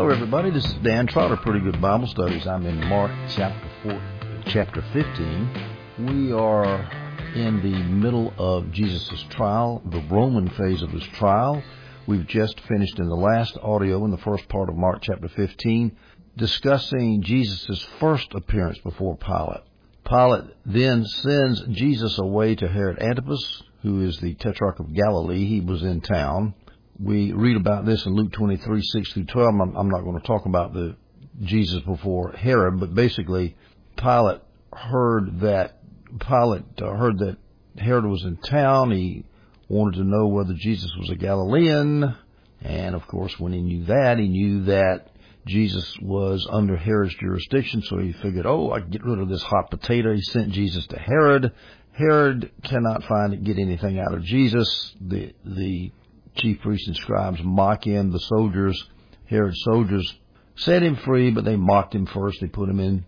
Hello, everybody. This is Dan Trotter, Pretty Good Bible Studies. I'm in Mark chapter four, chapter 15. We are in the middle of Jesus' trial, the Roman phase of his trial. We've just finished in the last audio in the first part of Mark chapter 15 discussing Jesus' first appearance before Pilate. Pilate then sends Jesus away to Herod Antipas, who is the Tetrarch of Galilee. He was in town. We read about this in Luke 23, 6 through 12. I'm, I'm not going to talk about the Jesus before Herod, but basically Pilate heard that Pilate uh, heard that Herod was in town. He wanted to know whether Jesus was a Galilean. And of course, when he knew that, he knew that Jesus was under Herod's jurisdiction. So he figured, oh, I can get rid of this hot potato. He sent Jesus to Herod. Herod cannot find get anything out of Jesus. The the chief priests and scribes mock him. The soldiers, Herod's soldiers, set him free, but they mocked him first. They put him in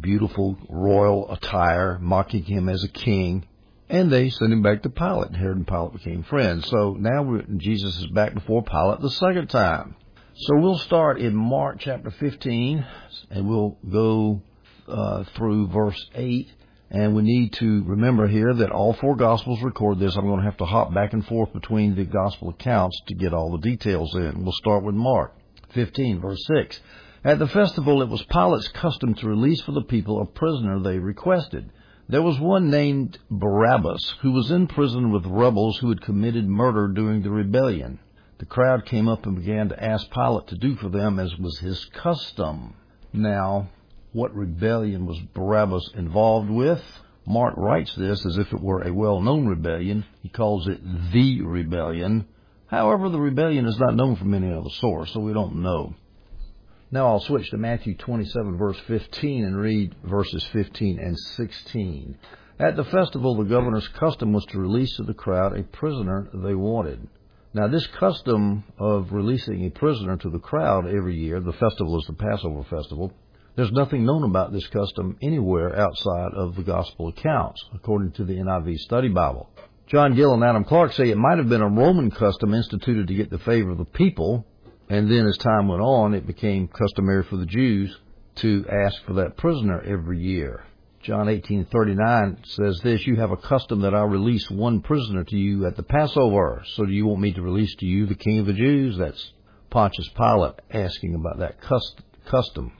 beautiful royal attire, mocking him as a king. And they sent him back to Pilate. Herod and Pilate became friends. So now Jesus is back before Pilate the second time. So we'll start in Mark chapter 15, and we'll go uh, through verse 8. And we need to remember here that all four Gospels record this. I'm going to have to hop back and forth between the Gospel accounts to get all the details in. We'll start with Mark 15, verse 6. At the festival, it was Pilate's custom to release for the people a prisoner they requested. There was one named Barabbas who was in prison with rebels who had committed murder during the rebellion. The crowd came up and began to ask Pilate to do for them as was his custom. Now, what rebellion was Barabbas involved with? Mark writes this as if it were a well-known rebellion. He calls it the rebellion. However, the rebellion is not known from any other source, so we don't know. Now I'll switch to Matthew 27 verse 15 and read verses 15 and 16. At the festival, the governor's custom was to release to the crowd a prisoner they wanted. Now this custom of releasing a prisoner to the crowd every year, the festival is the Passover festival, there's nothing known about this custom anywhere outside of the gospel accounts, according to the NIV Study Bible. John Gill and Adam Clarke say it might have been a Roman custom instituted to get the favor of the people, and then as time went on, it became customary for the Jews to ask for that prisoner every year. John 18:39 says this, you have a custom that I release one prisoner to you at the Passover. So do you want me to release to you the king of the Jews? That's Pontius Pilate asking about that custom.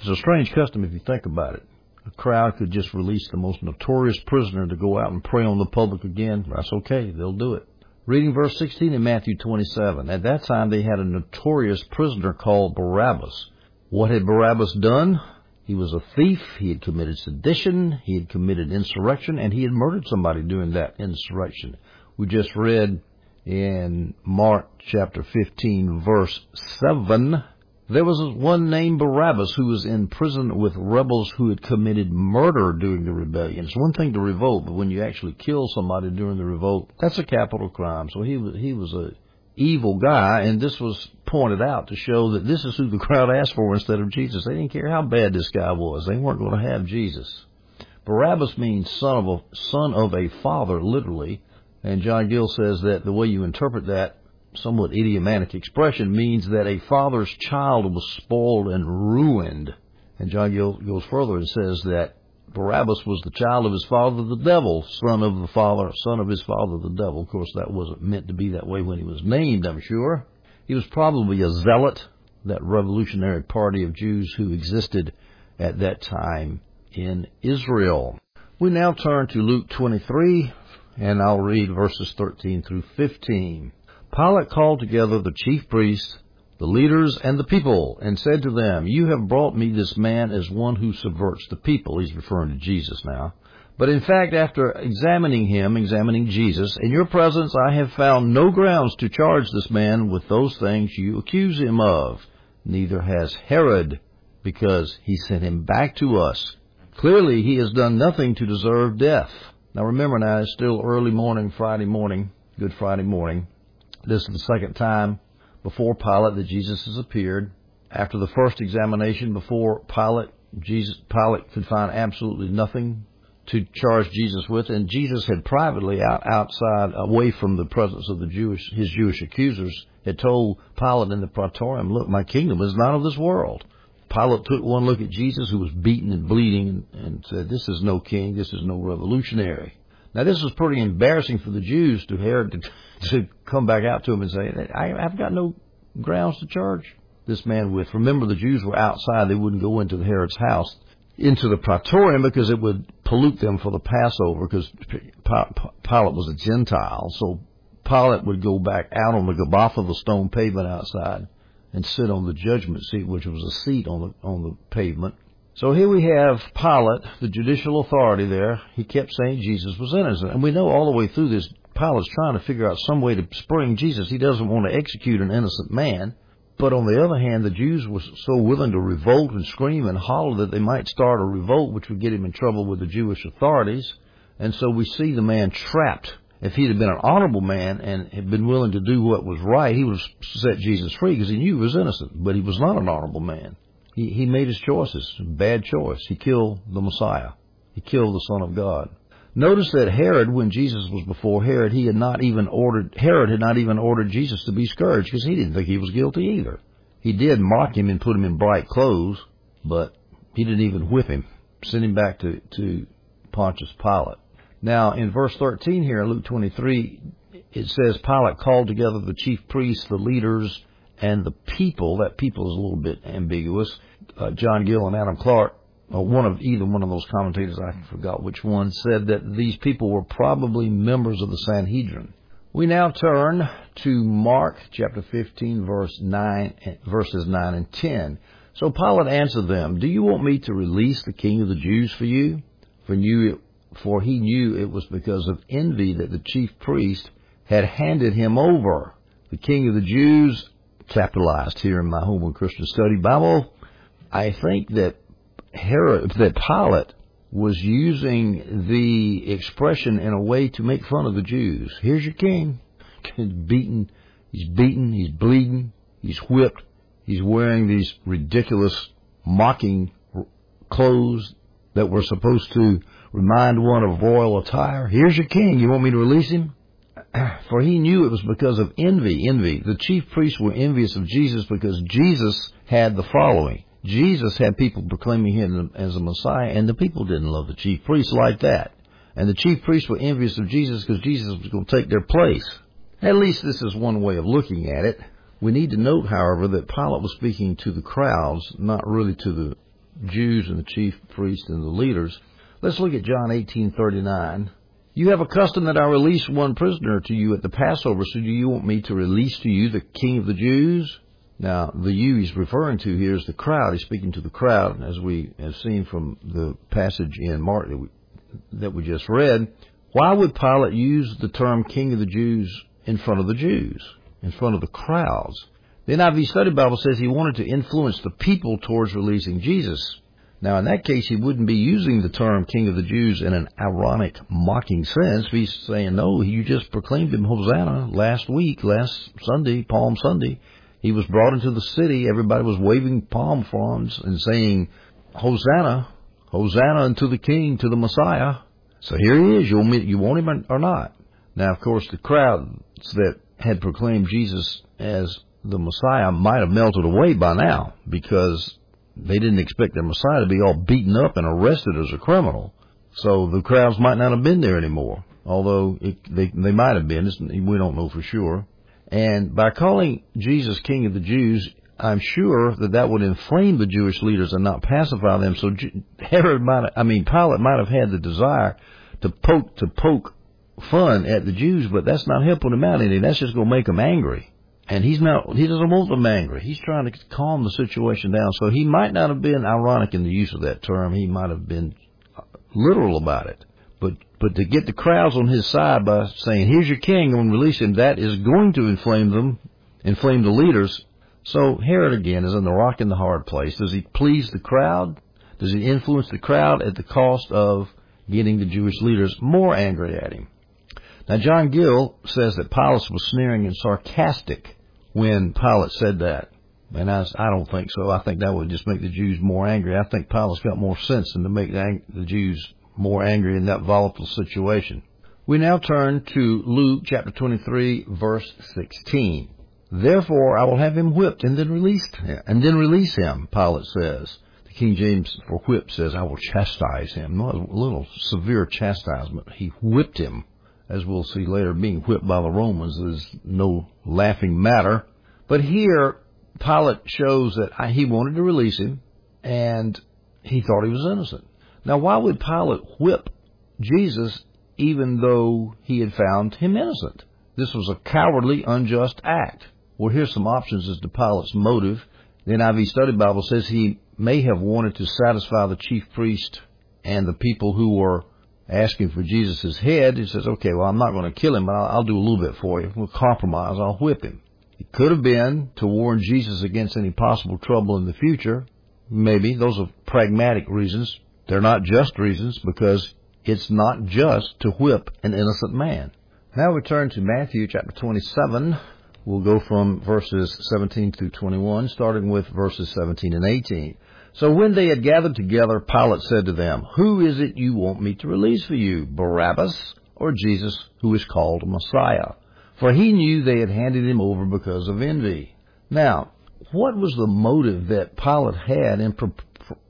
It's a strange custom if you think about it. A crowd could just release the most notorious prisoner to go out and prey on the public again. That's okay. They'll do it. Reading verse 16 in Matthew 27. At that time they had a notorious prisoner called Barabbas. What had Barabbas done? He was a thief, he had committed sedition, he had committed insurrection, and he had murdered somebody during that insurrection. We just read in Mark chapter 15 verse 7 there was one named Barabbas who was in prison with rebels who had committed murder during the rebellion. It's one thing to revolt, but when you actually kill somebody during the revolt, that's a capital crime. So he was he was a evil guy, and this was pointed out to show that this is who the crowd asked for instead of Jesus. They didn't care how bad this guy was; they weren't going to have Jesus. Barabbas means son of a son of a father, literally, and John Gill says that the way you interpret that somewhat idiomatic expression means that a father's child was spoiled and ruined. And John goes further and says that Barabbas was the child of his father, the devil, son of the father, son of his father, the devil. Of course, that wasn't meant to be that way when he was named, I'm sure. He was probably a zealot, that revolutionary party of Jews who existed at that time in Israel. We now turn to Luke 23, and I'll read verses 13 through 15. Pilate called together the chief priests, the leaders, and the people, and said to them, You have brought me this man as one who subverts the people. He's referring to Jesus now. But in fact, after examining him, examining Jesus, in your presence I have found no grounds to charge this man with those things you accuse him of. Neither has Herod, because he sent him back to us. Clearly he has done nothing to deserve death. Now remember now, it's still early morning, Friday morning, Good Friday morning. This is the second time before Pilate that Jesus has appeared. After the first examination before Pilate, Jesus, Pilate could find absolutely nothing to charge Jesus with, and Jesus had privately out outside, away from the presence of the Jewish, his Jewish accusers, had told Pilate in the praetorium, look, my kingdom is not of this world. Pilate took one look at Jesus who was beaten and bleeding and, and said, this is no king, this is no revolutionary. Now this was pretty embarrassing for the Jews to Herod to, to come back out to him and say, I've got no grounds to charge this man with. Remember the Jews were outside, they wouldn't go into Herod's house into the praetorium because it would pollute them for the Passover because Pilate was a Gentile. So Pilate would go back out on the Gabbatha, the stone pavement outside, and sit on the judgment seat, which was a seat on the, on the pavement. So here we have Pilate, the judicial authority there. He kept saying Jesus was innocent. And we know all the way through this, Pilate's trying to figure out some way to spring Jesus. He doesn't want to execute an innocent man. But on the other hand, the Jews were so willing to revolt and scream and holler that they might start a revolt, which would get him in trouble with the Jewish authorities. And so we see the man trapped. If he'd have been an honorable man and had been willing to do what was right, he would have set Jesus free because he knew he was innocent. But he was not an honorable man. He, he made his choices. Bad choice. He killed the Messiah. He killed the Son of God. Notice that Herod, when Jesus was before Herod, he had not even ordered, Herod had not even ordered Jesus to be scourged because he didn't think he was guilty either. He did mock him and put him in bright clothes, but he didn't even whip him. Send him back to, to Pontius Pilate. Now, in verse 13 here, in Luke 23, it says Pilate called together the chief priests, the leaders, and the people. That people is a little bit ambiguous. Uh, John Gill and Adam Clarke uh, one of either one of those commentators, I forgot which one, said that these people were probably members of the Sanhedrin. We now turn to Mark chapter 15 verse 9, verses 9 and 10. So Pilate answered them, Do you want me to release the king of the Jews for you? For, you, for he knew it was because of envy that the chief priest had handed him over. The king of the Jews, capitalized here in my Holman Christian Study Bible, I think that Herod, that Pilate was using the expression in a way to make fun of the Jews. Here's your king. He's beaten, he's beaten, he's bleeding, he's whipped, he's wearing these ridiculous mocking clothes that were supposed to remind one of royal attire. Here's your king. You want me to release him? For he knew it was because of envy. Envy. The chief priests were envious of Jesus because Jesus had the following. Jesus had people proclaiming him as a Messiah, and the people didn't love the chief priests like that. And the chief priests were envious of Jesus because Jesus was going to take their place. At least this is one way of looking at it. We need to note, however, that Pilate was speaking to the crowds, not really to the Jews and the chief priests and the leaders. Let's look at John 18:39. You have a custom that I release one prisoner to you at the Passover, so do you want me to release to you the king of the Jews? Now, the you he's referring to here is the crowd. He's speaking to the crowd, as we have seen from the passage in Mark that we, that we just read. Why would Pilate use the term King of the Jews in front of the Jews, in front of the crowds? The NIV Study Bible says he wanted to influence the people towards releasing Jesus. Now, in that case, he wouldn't be using the term King of the Jews in an ironic, mocking sense. He's saying, no, you just proclaimed him Hosanna last week, last Sunday, Palm Sunday. He was brought into the city. Everybody was waving palm fronds and saying, Hosanna, Hosanna unto the King, to the Messiah. So here he is. Want, you want him or not? Now, of course, the crowds that had proclaimed Jesus as the Messiah might have melted away by now because they didn't expect their Messiah to be all beaten up and arrested as a criminal. So the crowds might not have been there anymore, although it, they they might have been. We don't know for sure. And by calling Jesus King of the Jews, I'm sure that that would inflame the Jewish leaders and not pacify them. So Herod might, I mean, Pilate might have had the desire to poke, to poke fun at the Jews, but that's not helping them out any. That's just going to make them angry. And he's not, he doesn't want them angry. He's trying to calm the situation down. So he might not have been ironic in the use of that term. He might have been literal about it. But but to get the crowds on his side by saying, "Here's your king," and release him, that is going to inflame them, inflame the leaders. So Herod again is in the rock and the hard place. Does he please the crowd? Does he influence the crowd at the cost of getting the Jewish leaders more angry at him? Now John Gill says that Pilate was sneering and sarcastic when Pilate said that. And I, I don't think so. I think that would just make the Jews more angry. I think Pilate's got more sense than to make the, the Jews more angry in that volatile situation. We now turn to Luke chapter 23 verse 16. Therefore I will have him whipped and then released him, and then release him, Pilate says. The King James for whip says, I will chastise him. Not a little severe chastisement. He whipped him, as we'll see later, being whipped by the Romans is no laughing matter. But here, Pilate shows that he wanted to release him, and he thought he was innocent. Now, why would Pilate whip Jesus even though he had found him innocent? This was a cowardly, unjust act. Well, here's some options as to Pilate's motive. The NIV Study Bible says he may have wanted to satisfy the chief priest and the people who were asking for Jesus' head. He says, okay, well, I'm not going to kill him, but I'll, I'll do a little bit for you. We'll compromise. I'll whip him. It could have been to warn Jesus against any possible trouble in the future. Maybe. Those are pragmatic reasons. They're not just reasons because it's not just to whip an innocent man. Now we turn to Matthew chapter 27. We'll go from verses 17 through 21, starting with verses 17 and 18. So when they had gathered together, Pilate said to them, Who is it you want me to release for you, Barabbas or Jesus, who is called Messiah? For he knew they had handed him over because of envy. Now, what was the motive that Pilate had in pro-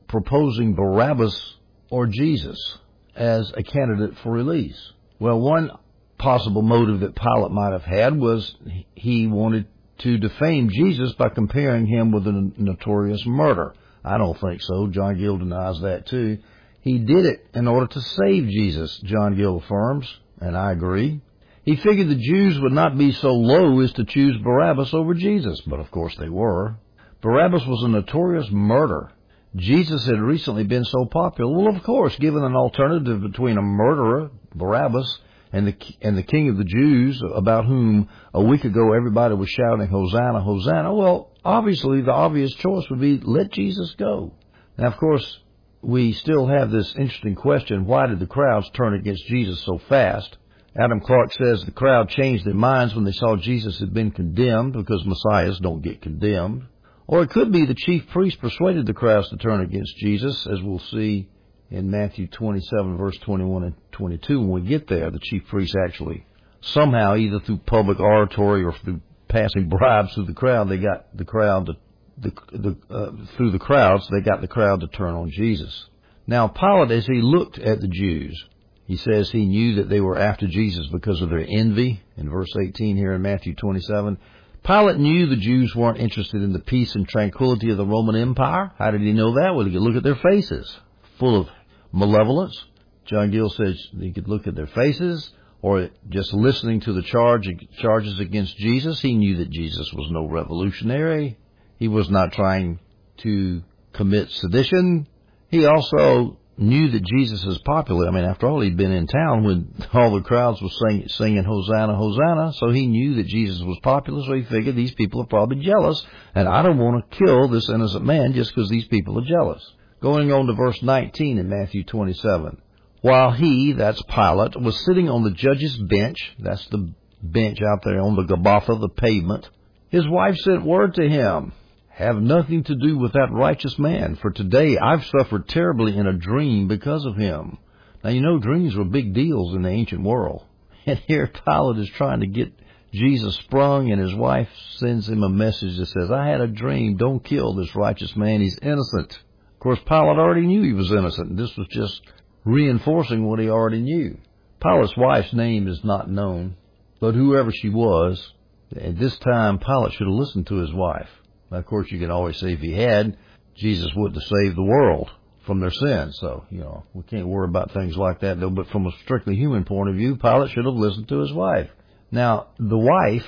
proposing Barabbas or Jesus as a candidate for release? Well, one possible motive that Pilate might have had was he wanted to defame Jesus by comparing him with a notorious murderer. I don't think so. John Gill denies that too. He did it in order to save Jesus, John Gill affirms, and I agree. He figured the Jews would not be so low as to choose Barabbas over Jesus, but of course they were. Barabbas was a notorious murderer. Jesus had recently been so popular. Well, of course, given an alternative between a murderer, Barabbas, and the and the King of the Jews, about whom a week ago everybody was shouting Hosanna, Hosanna. Well, obviously the obvious choice would be let Jesus go. Now, of course, we still have this interesting question: Why did the crowds turn against Jesus so fast? Adam Clarke says the crowd changed their minds when they saw Jesus had been condemned because messiahs don't get condemned. Or it could be the chief priest persuaded the crowds to turn against Jesus, as we'll see in Matthew 27 verse 21 and 22. When we get there, the chief priests actually somehow, either through public oratory or through passing bribes through the crowd, they got the crowd to, the, the, uh, through the crowds, they got the crowd to turn on Jesus. Now Pilate, as he looked at the Jews, he says he knew that they were after Jesus because of their envy in verse 18 here in Matthew 27. Pilate knew the Jews weren't interested in the peace and tranquility of the Roman Empire. How did he know that? Well, he could look at their faces, full of malevolence. John Gill says he could look at their faces, or just listening to the charge, charges against Jesus. He knew that Jesus was no revolutionary. He was not trying to commit sedition. He also knew that Jesus is popular. I mean, after all, he'd been in town when all the crowds were sing, singing Hosanna, Hosanna. So he knew that Jesus was popular. So he figured these people are probably jealous, and I don't want to kill this innocent man just because these people are jealous. Going on to verse 19 in Matthew 27. While he, that's Pilate, was sitting on the judge's bench, that's the bench out there on the Gabbatha, the pavement, his wife sent word to him, have nothing to do with that righteous man, for today I've suffered terribly in a dream because of him. Now you know dreams were big deals in the ancient world. And here Pilate is trying to get Jesus sprung and his wife sends him a message that says, I had a dream, don't kill this righteous man, he's innocent. Of course, Pilate already knew he was innocent, this was just reinforcing what he already knew. Pilate's wife's name is not known, but whoever she was, at this time Pilate should have listened to his wife. Now, of course, you can always say if he had, Jesus wouldn't have saved the world from their sins. So, you know, we can't worry about things like that though. But from a strictly human point of view, Pilate should have listened to his wife. Now, the wife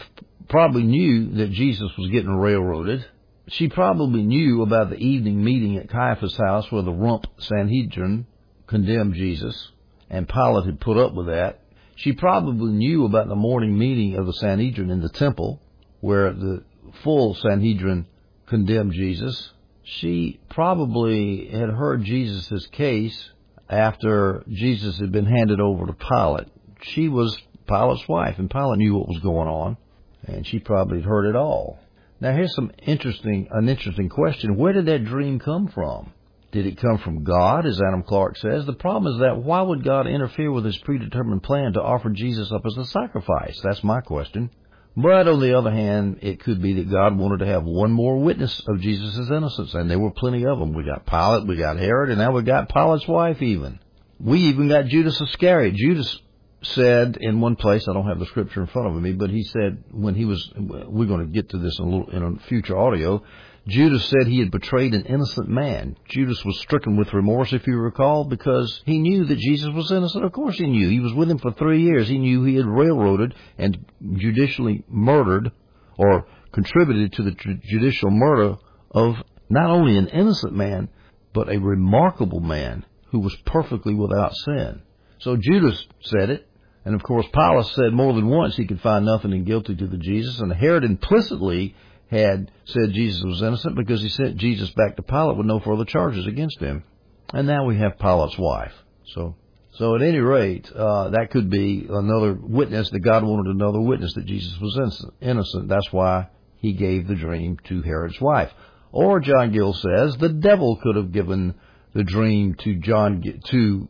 probably knew that Jesus was getting railroaded she probably knew about the evening meeting at Caiaphas' house where the rump Sanhedrin condemned Jesus, and Pilate had put up with that. She probably knew about the morning meeting of the Sanhedrin in the temple where the full Sanhedrin condemned Jesus. She probably had heard Jesus' case after Jesus had been handed over to Pilate. She was Pilate's wife, and Pilate knew what was going on, and she probably had heard it all. Now here's some interesting, an interesting question. Where did that dream come from? Did it come from God, as Adam Clarke says? The problem is that why would God interfere with his predetermined plan to offer Jesus up as a sacrifice? That's my question. But on the other hand, it could be that God wanted to have one more witness of Jesus' innocence, and there were plenty of them. We got Pilate, we got Herod, and now we got Pilate's wife even. We even got Judas Iscariot. Judas said in one place, I don't have the scripture in front of me, but he said when he was, we're going to get to this in a little, in a future audio, Judas said he had betrayed an innocent man. Judas was stricken with remorse, if you recall, because he knew that Jesus was innocent. Of course he knew. He was with him for three years. He knew he had railroaded and judicially murdered or contributed to the judicial murder of not only an innocent man, but a remarkable man who was perfectly without sin. So Judas said it. And of course, Pilate said more than once he could find nothing in guilty to the Jesus, and Herod implicitly had said Jesus was innocent because he sent Jesus back to Pilate with no further charges against him. And now we have Pilate's wife. So, so at any rate, uh, that could be another witness that God wanted another witness that Jesus was innocent. That's why he gave the dream to Herod's wife. Or John Gill says the devil could have given the dream to John to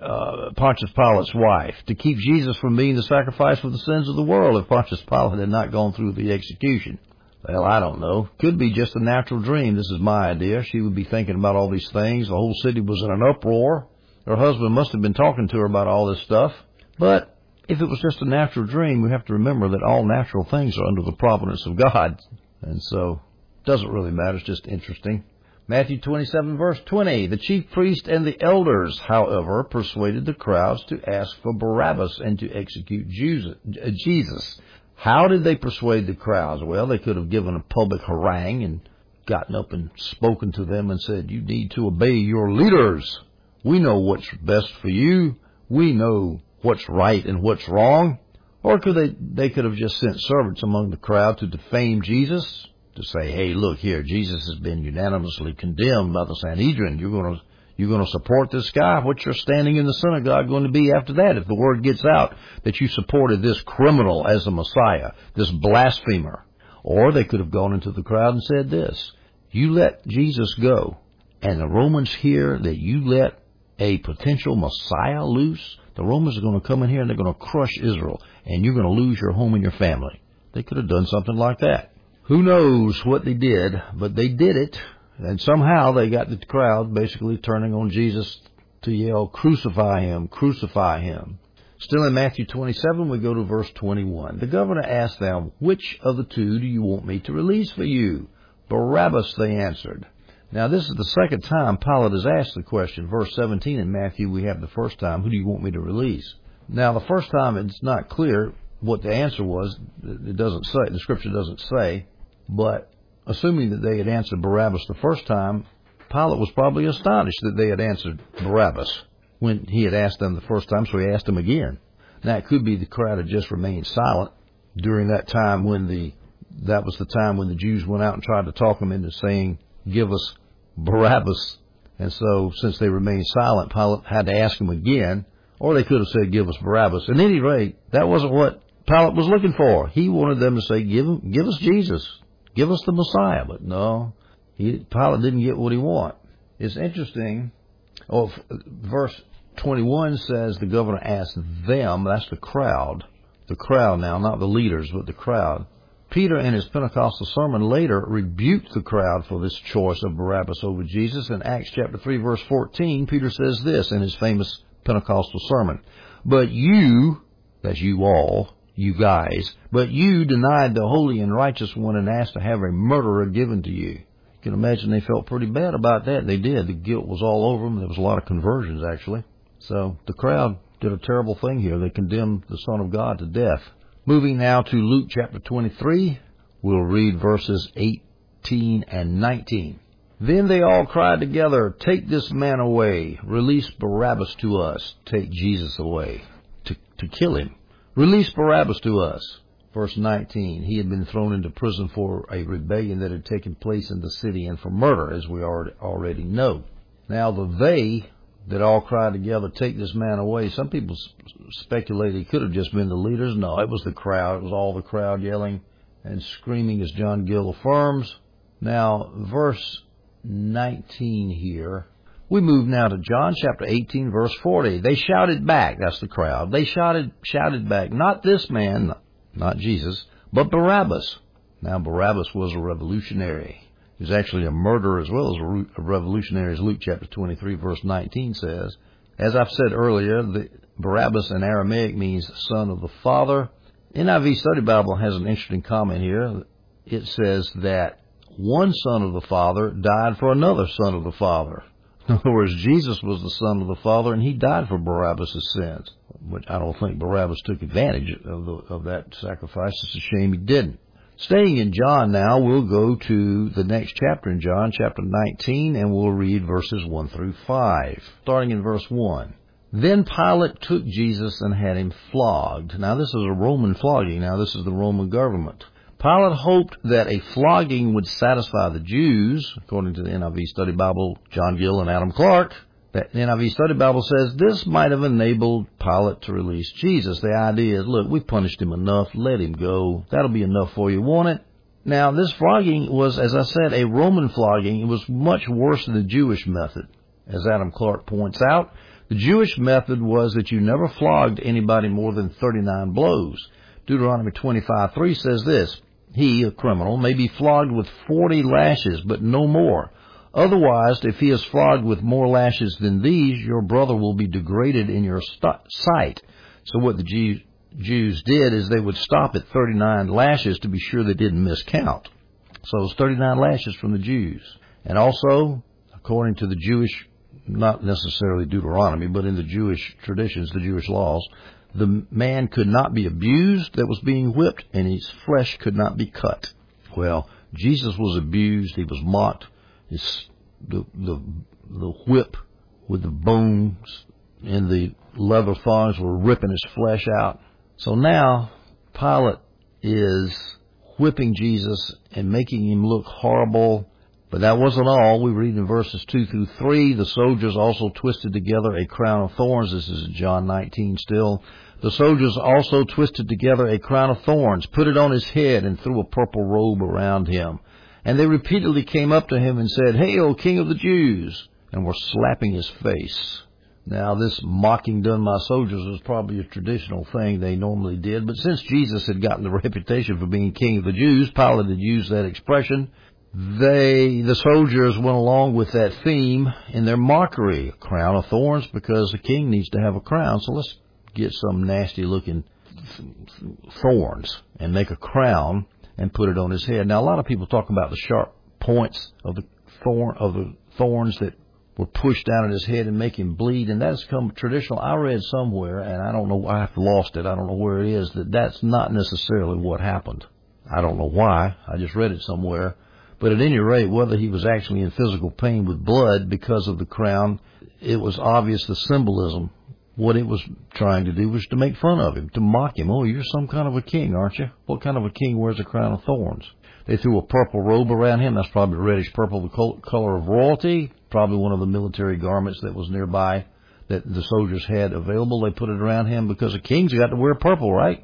uh, Pontius Pilate's wife to keep Jesus from being the sacrifice for the sins of the world if Pontius Pilate had not gone through the execution. Well, I don't know. Could be just a natural dream. This is my idea. She would be thinking about all these things. The whole city was in an uproar. Her husband must have been talking to her about all this stuff. But if it was just a natural dream, we have to remember that all natural things are under the providence of God. And so, doesn't really matter. It's just interesting. Matthew 27 verse 20. The chief priest and the elders, however, persuaded the crowds to ask for Barabbas and to execute uh, Jesus. How did they persuade the crowds? Well, they could have given a public harangue and gotten up and spoken to them and said, you need to obey your leaders. We know what's best for you. We know what's right and what's wrong. Or could they, they could have just sent servants among the crowd to defame Jesus to say, hey, look here, Jesus has been unanimously condemned by the Sanhedrin. You're going to you're going to support this guy? What's your standing in the synagogue going to be after that if the word gets out that you supported this criminal as a Messiah, this blasphemer? Or they could have gone into the crowd and said this, you let Jesus go, and the Romans hear that you let a potential Messiah loose, the Romans are going to come in here and they're going to crush Israel, and you're going to lose your home and your family. They could have done something like that. Who knows what they did, but they did it, and somehow they got the crowd basically turning on Jesus to yell, crucify him, crucify him. Still in Matthew 27, we go to verse 21. The governor asked them, which of the two do you want me to release for you? Barabbas, they answered. Now this is the second time Pilate has asked the question. Verse 17 in Matthew, we have the first time, who do you want me to release? Now the first time it's not clear what the answer was. It doesn't say, the scripture doesn't say. But assuming that they had answered Barabbas the first time, Pilate was probably astonished that they had answered Barabbas when he had asked them the first time, so he asked them again. Now it could be the crowd had just remained silent during that time when the that was the time when the Jews went out and tried to talk them into saying, "Give us Barabbas." And so, since they remained silent, Pilate had to ask them again, or they could have said, "Give us Barabbas." At any rate, that wasn't what Pilate was looking for. He wanted them to say, "Give him, give us Jesus." Give us the Messiah. But no, he, Pilate didn't get what he wanted. It's interesting. Oh, verse 21 says the governor asked them, that's the crowd, the crowd now, not the leaders, but the crowd. Peter in his Pentecostal sermon later rebuked the crowd for this choice of Barabbas over Jesus. In Acts chapter 3 verse 14, Peter says this in his famous Pentecostal sermon. But you, that's you all, you guys, but you denied the holy and righteous one and asked to have a murderer given to you. You can imagine they felt pretty bad about that. They did. The guilt was all over them. There was a lot of conversions actually. So the crowd did a terrible thing here. They condemned the Son of God to death. Moving now to Luke chapter 23, we'll read verses 18 and 19. Then they all cried together, Take this man away, release Barabbas to us, take Jesus away, to, to kill him. Release Barabbas to us. Verse 19, he had been thrown into prison for a rebellion that had taken place in the city and for murder, as we already know. Now the they that all cried together, take this man away. Some people speculate it could have just been the leaders. No, it was the crowd. It was all the crowd yelling and screaming as John Gill affirms. Now, verse 19 here, we move now to John chapter 18 verse 40. They shouted back, that's the crowd. They shouted, shouted back, not this man, not Jesus, but Barabbas. Now Barabbas was a revolutionary. He was actually a murderer as well as a revolutionary, as Luke chapter 23 verse 19 says. As I've said earlier, the Barabbas in Aramaic means son of the father. NIV Study Bible has an interesting comment here. It says that one son of the father died for another son of the father. In other words, Jesus was the son of the father and he died for Barabbas' sins. But I don't think Barabbas took advantage of, the, of that sacrifice. It's a shame he didn't. Staying in John now, we'll go to the next chapter in John, chapter 19, and we'll read verses 1 through 5. Starting in verse 1. Then Pilate took Jesus and had him flogged. Now this is a Roman flogging. Now this is the Roman government. Pilate hoped that a flogging would satisfy the Jews, according to the NIV Study Bible, John Gill and Adam Clarke. The NIV Study Bible says this might have enabled Pilate to release Jesus. The idea is, look, we punished him enough, let him go. That'll be enough for you, won't it? Now, this flogging was, as I said, a Roman flogging. It was much worse than the Jewish method. As Adam Clarke points out, the Jewish method was that you never flogged anybody more than 39 blows. Deuteronomy 25:3 says this, He, a criminal, may be flogged with 40 lashes, but no more. Otherwise, if he is flogged with more lashes than these, your brother will be degraded in your sight. So what the Jews did is they would stop at 39 lashes to be sure they didn't miscount. So it's 39 lashes from the Jews. And also, according to the Jewish, not necessarily Deuteronomy, but in the Jewish traditions, the Jewish laws, the man could not be abused that was being whipped, and his flesh could not be cut. Well, Jesus was abused, he was mocked, his, the, the, the whip with the bones and the leather thongs were ripping his flesh out. So now Pilate is whipping Jesus and making him look horrible. But that wasn't all. We read in verses 2 through 3, the soldiers also twisted together a crown of thorns. This is John 19 still. The soldiers also twisted together a crown of thorns, put it on his head, and threw a purple robe around him. And they repeatedly came up to him and said, Hail, King of the Jews! and were slapping his face. Now, this mocking done by soldiers was probably a traditional thing they normally did, but since Jesus had gotten the reputation for being King of the Jews, Pilate had used that expression. They, the soldiers went along with that theme in their mockery. A crown of thorns because the king needs to have a crown, so let's get some nasty looking thorns and make a crown and put it on his head. Now, a lot of people talk about the sharp points of the thorn of the thorns that were pushed down in his head and make him bleed, and that's come traditional. I read somewhere, and I don't know. I've lost it. I don't know where it is. That that's not necessarily what happened. I don't know why. I just read it somewhere. But at any rate, whether he was actually in physical pain with blood because of the crown, it was obvious the symbolism what it was trying to do was to make fun of him, to mock him. Oh, you're some kind of a king, aren't you? What kind of a king wears a crown of thorns? They threw a purple robe around him. That's probably reddish purple, the color of royalty. Probably one of the military garments that was nearby that the soldiers had available. They put it around him because a king's got to wear purple, right?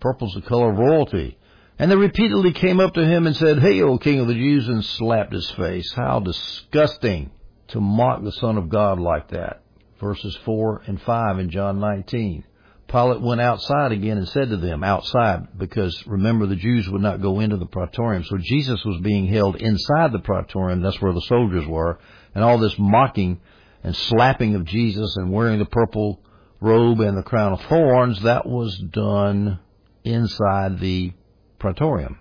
Purple's the color of royalty. And they repeatedly came up to him and said, Hail, King of the Jews, and slapped his face. How disgusting to mock the Son of God like that verses 4 and 5 in John 19. Pilate went outside again and said to them, outside, because remember the Jews would not go into the praetorium. So Jesus was being held inside the praetorium. That's where the soldiers were. And all this mocking and slapping of Jesus and wearing the purple robe and the crown of thorns, that was done inside the praetorium.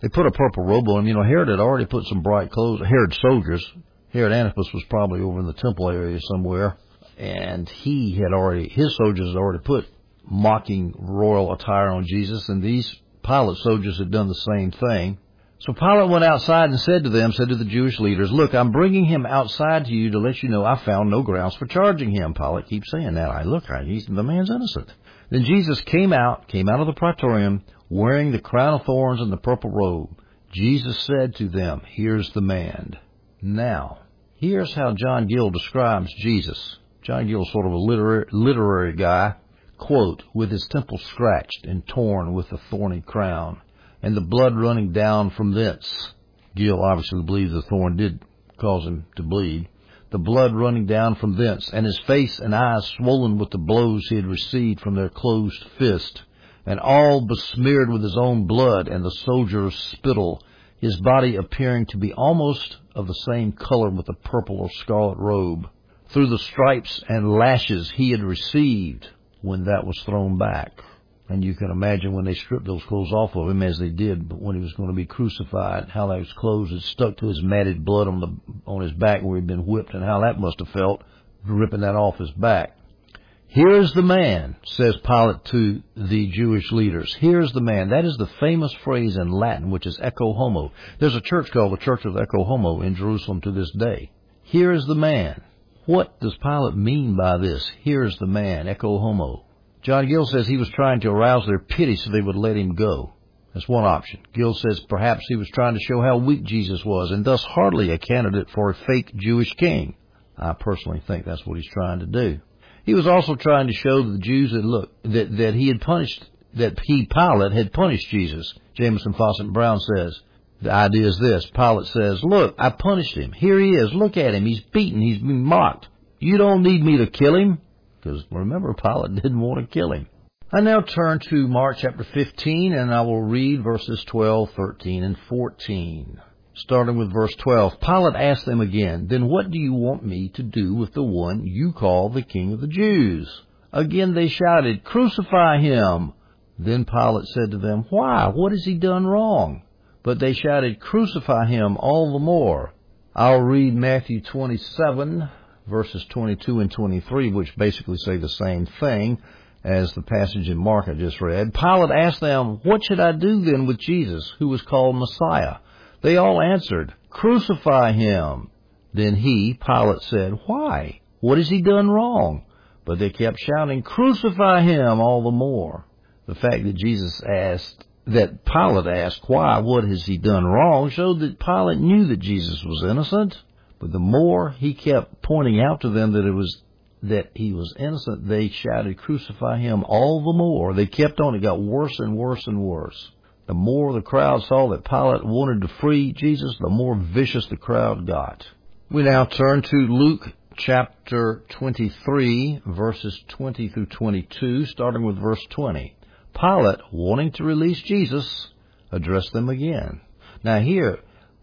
They put a purple robe on him. You know, Herod had already put some bright clothes. Herod soldiers. Herod Antipas was probably over in the temple area somewhere and he had already, his soldiers had already put mocking royal attire on Jesus, and these Pilate soldiers had done the same thing. So Pilate went outside and said to them, said to the Jewish leaders, Look, I'm bringing him outside to you to let you know I found no grounds for charging him. Pilate keeps saying that. I look, I, he's, the man's innocent. Then Jesus came out, came out of the praetorium, wearing the crown of thorns and the purple robe. Jesus said to them, Here's the man. Now, here's how John Gill describes Jesus. John Gill's sort of a literary, literary guy. Quote, with his temple scratched and torn with a thorny crown, and the blood running down from thence. Gill obviously believes the thorn did cause him to bleed. The blood running down from thence, and his face and eyes swollen with the blows he had received from their closed fist. And all besmeared with his own blood and the soldier's spittle, his body appearing to be almost of the same color with the purple or scarlet robe, through the stripes and lashes he had received when that was thrown back. And you can imagine when they stripped those clothes off of him, as they did when he was going to be crucified, how those clothes had stuck to his matted blood on the on his back where he'd been whipped, and how that must have felt, ripping that off his back. Here's the man, says Pilate to the Jewish leaders. Here's the man. That is the famous phrase in Latin, which is ecce homo. There's a church called the Church of Ecce Homo in Jerusalem to this day. Here is the man. What does Pilate mean by this? Here's the man, ecce homo. John Gill says he was trying to arouse their pity so they would let him go. That's one option. Gill says perhaps he was trying to show how weak Jesus was and thus hardly a candidate for a fake Jewish king. I personally think that's what he's trying to do. He was also trying to show the Jews that look that that he had punished that he Pilate had punished Jesus. Jamieson Fausset Brown says the idea is this: Pilate says, "Look, I punished him. Here he is. Look at him. He's beaten. He's been mocked. You don't need me to kill him." Because remember, Pilate didn't want to kill him. I now turn to Mark chapter 15 and I will read verses 12, 13, and 14 starting with verse 12. Pilate asked them again, Then what do you want me to do with the one you call the King of the Jews? Again they shouted, Crucify him! Then Pilate said to them, Why? What has he done wrong? But they shouted, Crucify him all the more. I'll read Matthew 27, verses 22 and 23, which basically say the same thing as the passage in Mark I just read. Pilate asked them, What should I do then with Jesus, who was called Messiah? They all answered, Crucify him. Then he, Pilate, said, Why? What has he done wrong? But they kept shouting, Crucify him all the more. The fact that Jesus asked, that Pilate asked, Why? What has he done wrong? showed that Pilate knew that Jesus was innocent. But the more he kept pointing out to them that it was that he was innocent, they shouted, Crucify him all the more. They kept on. It got worse and worse and worse. The more the crowd saw that Pilate wanted to free Jesus, the more vicious the crowd got. We now turn to Luke chapter 23, verses 20 through 22, starting with verse 20. Pilate, wanting to release Jesus, addressed them again. Now here,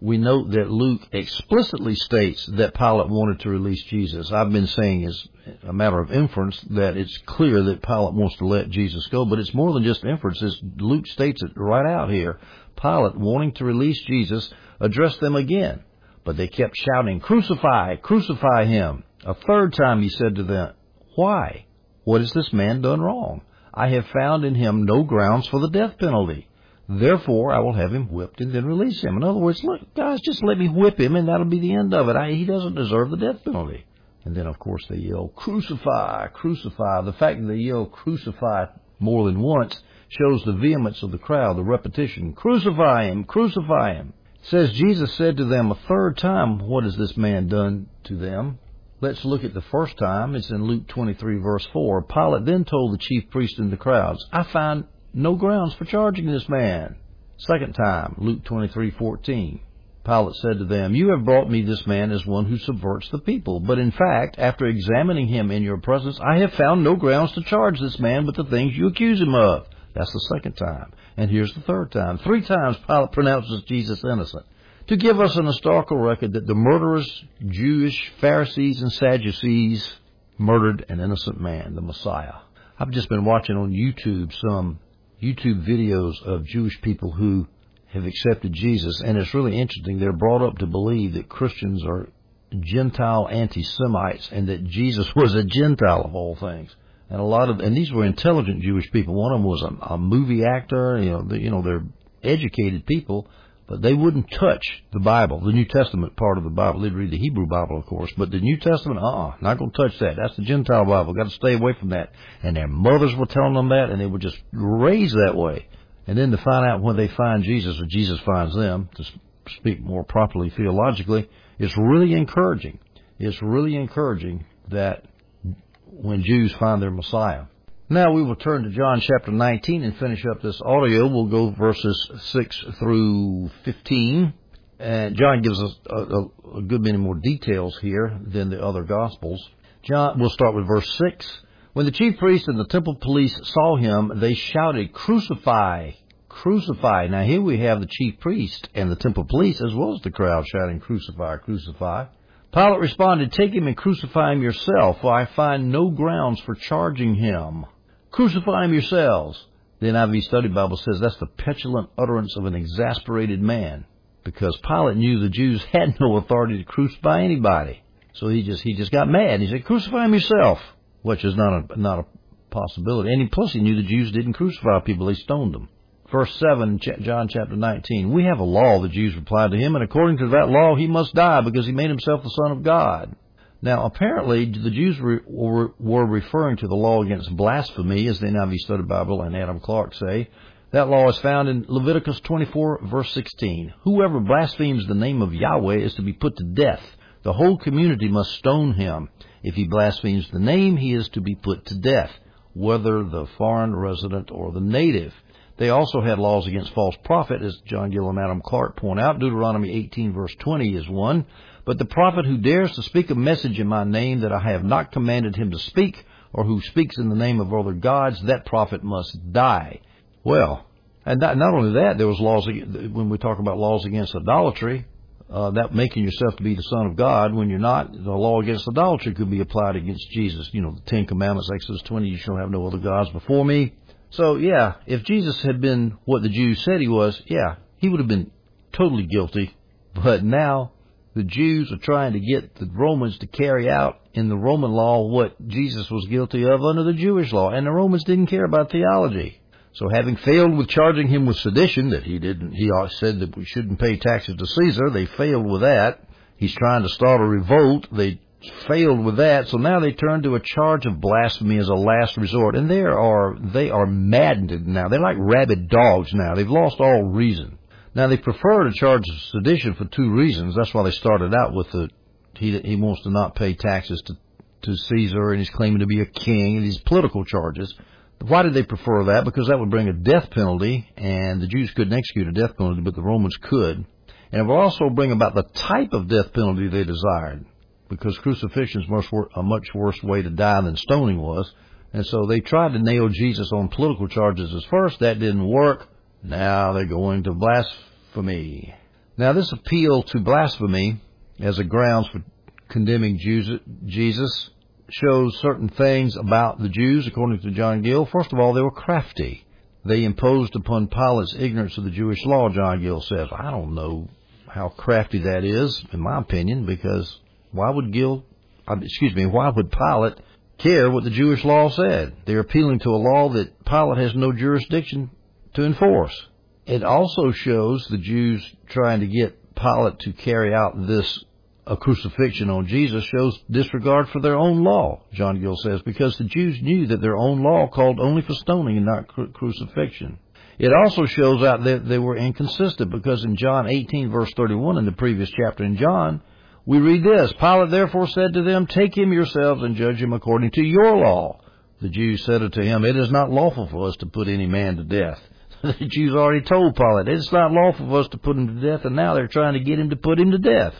we note that Luke explicitly states that Pilate wanted to release Jesus. I've been saying as a matter of inference that it's clear that Pilate wants to let Jesus go, but it's more than just inference. Luke states it right out here. Pilate, wanting to release Jesus, addressed them again, but they kept shouting, Crucify, crucify him. A third time he said to them, Why? What has this man done wrong? I have found in him no grounds for the death penalty. Therefore, I will have him whipped and then release him. In other words, look, guys, just let me whip him and that'll be the end of it. I, he doesn't deserve the death penalty. And then, of course, they yell, crucify, crucify. The fact that they yell crucify more than once shows the vehemence of the crowd, the repetition. Crucify him, crucify him. It says Jesus said to them a third time, what has this man done to them? Let's look at the first time. It's in Luke 23 verse 4. Pilate then told the chief priests and the crowds, I find no grounds for charging this man. Second time, Luke 23:14. Pilate said to them, You have brought me this man as one who subverts the people. But in fact, after examining him in your presence, I have found no grounds to charge this man with the things you accuse him of. That's the second time. And here's the third time. Three times Pilate pronounces Jesus innocent. To give us an historical record that the murderous Jewish Pharisees and Sadducees murdered an innocent man, the Messiah. I've just been watching on YouTube some YouTube videos of Jewish people who have accepted Jesus, and it's really interesting. They're brought up to believe that Christians are Gentile anti-Semites and that Jesus was a Gentile of all things. And a lot of, and these were intelligent Jewish people. One of them was a, a movie actor. You know, the, you know, they're educated people but they wouldn't touch the Bible, the New Testament part of the Bible. They'd read the Hebrew Bible, of course, but the New Testament, uh-uh, not going to touch that. That's the Gentile Bible. Got to stay away from that. And their mothers were telling them that, and they were just raised that way. And then to find out when they find Jesus, or Jesus finds them, to speak more properly theologically, it's really encouraging. It's really encouraging that when Jews find their Messiah, now we will turn to John chapter 19 and finish up this audio. We'll go verses 6 through 15. And John gives us a, a, a, good many more details here than the other Gospels. John, we'll start with verse 6. When the chief priests and the temple police saw him, they shouted, Crucify! Crucify! Now here we have the chief priest and the temple police as well as the crowd shouting, Crucify! Crucify! Pilate responded, Take him and crucify him yourself, for I find no grounds for charging him. Crucify him yourselves. The NIV Study Bible says that's the petulant utterance of an exasperated man, because Pilate knew the Jews had no authority to crucify anybody. So he just he just got mad. He said, "Crucify him yourself," which is not a not a possibility. And he, plus, he knew the Jews didn't crucify people; they stoned them. Verse 7, John chapter 19. We have a law, the Jews replied to him, and according to that law he must die because he made himself the Son of God. Now, apparently, the Jews were, were referring to the law against blasphemy, as the NIV Study Bible and Adam Clarke say. That law is found in Leviticus 24, verse 16. Whoever blasphemes the name of Yahweh is to be put to death. The whole community must stone him. If he blasphemes the name, he is to be put to death, whether the foreign resident or the native. They also had laws against false prophet, as John Gill and Adam Clarke point out. Deuteronomy 18 verse 20 is one. But the prophet who dares to speak a message in my name that I have not commanded him to speak, or who speaks in the name of other gods, that prophet must die. Well, and not, not only that, there was laws when we talk about laws against idolatry. Uh, that making yourself to be the son of God when you're not. The law against idolatry could be applied against Jesus. You know, the Ten Commandments, Exodus 20, you shall have no other gods before me. So yeah, if Jesus had been what the Jews said he was, yeah, he would have been totally guilty. But now the Jews are trying to get the Romans to carry out in the Roman law what Jesus was guilty of under the Jewish law, and the Romans didn't care about theology. So having failed with charging him with sedition, that he didn't, he said that we shouldn't pay taxes to Caesar, they failed with that. He's trying to start a revolt, they failed with that, so now they turn to a charge of blasphemy as a last resort, and they are, they are maddened now. They're like rabid dogs now. They've lost all reason. Now they prefer to charge sedition for two reasons. That's why they started out with the he he wants to not pay taxes to to Caesar and he's claiming to be a king and these political charges. Why did they prefer that? Because that would bring a death penalty, and the Jews couldn't execute a death penalty, but the Romans could. And it would also bring about the type of death penalty they desired, because crucifixion is much a much worse way to die than stoning was. And so they tried to nail Jesus on political charges as first. That didn't work. Now they're going to blasphemy. Now this appeal to blasphemy as a grounds for condemning Jesus shows certain things about the Jews, according to John Gill. First of all, they were crafty. They imposed upon Pilate's ignorance of the Jewish law, John Gill says. I don't know how crafty that is, in my opinion, because why would Gill, excuse me, why would Pilate care what the Jewish law said? They're appealing to a law that Pilate has no jurisdiction to enforce. It also shows the Jews trying to get Pilate to carry out this a crucifixion on Jesus shows disregard for their own law, John Gill says, because the Jews knew that their own law called only for stoning and not cru- crucifixion. It also shows out that they were inconsistent because in John 18 verse 31 in the previous chapter in John, we read this, Pilate therefore said to them, Take him yourselves and judge him according to your law. The Jews said unto him, It is not lawful for us to put any man to death. the Jews already told Pilate, it's not lawful for us to put him to death, and now they're trying to get him to put him to death.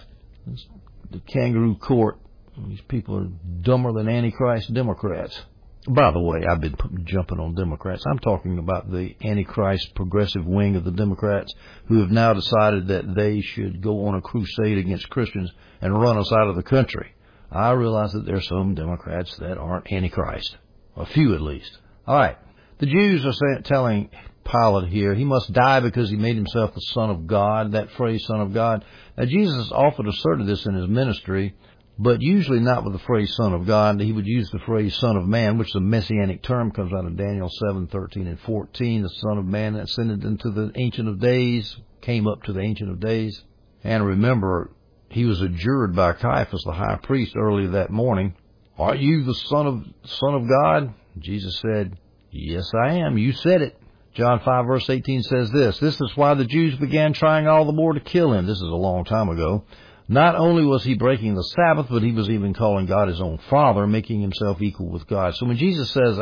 It's the kangaroo court. These people are dumber than Antichrist Democrats. By the way, I've been jumping on Democrats. I'm talking about the Antichrist progressive wing of the Democrats who have now decided that they should go on a crusade against Christians and run us out of the country. I realize that there are some Democrats that aren't Antichrist. A few at least. Alright. The Jews are telling Pilate here. He must die because he made himself the Son of God, that phrase, Son of God. Now, Jesus often asserted this in his ministry, but usually not with the phrase Son of God. He would use the phrase Son of Man, which is a messianic term, comes out of Daniel 7, 13, and 14. The Son of Man that ascended into the Ancient of Days, came up to the Ancient of Days. And remember, he was adjured by Caiaphas, the high priest, early that morning. Are you the Son of, Son of God? Jesus said, Yes, I am. You said it. John 5 verse 18 says this, This is why the Jews began trying all the more to kill him. This is a long time ago. Not only was he breaking the Sabbath, but he was even calling God his own Father, making himself equal with God. So when Jesus says,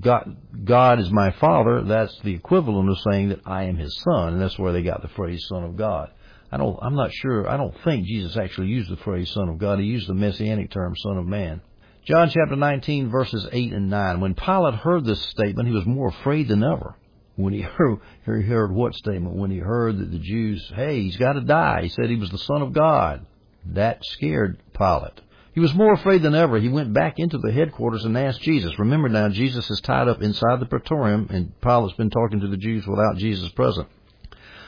God, God is my Father, that's the equivalent of saying that I am his Son, and that's where they got the phrase Son of God. I don't, I'm not sure, I don't think Jesus actually used the phrase Son of God. He used the messianic term Son of Man. John chapter 19 verses 8 and 9. When Pilate heard this statement, he was more afraid than ever. When he heard, he heard what statement? When he heard that the Jews, hey, he's got to die. He said he was the son of God. That scared Pilate. He was more afraid than ever. He went back into the headquarters and asked Jesus. Remember now, Jesus is tied up inside the praetorium, and Pilate's been talking to the Jews without Jesus present.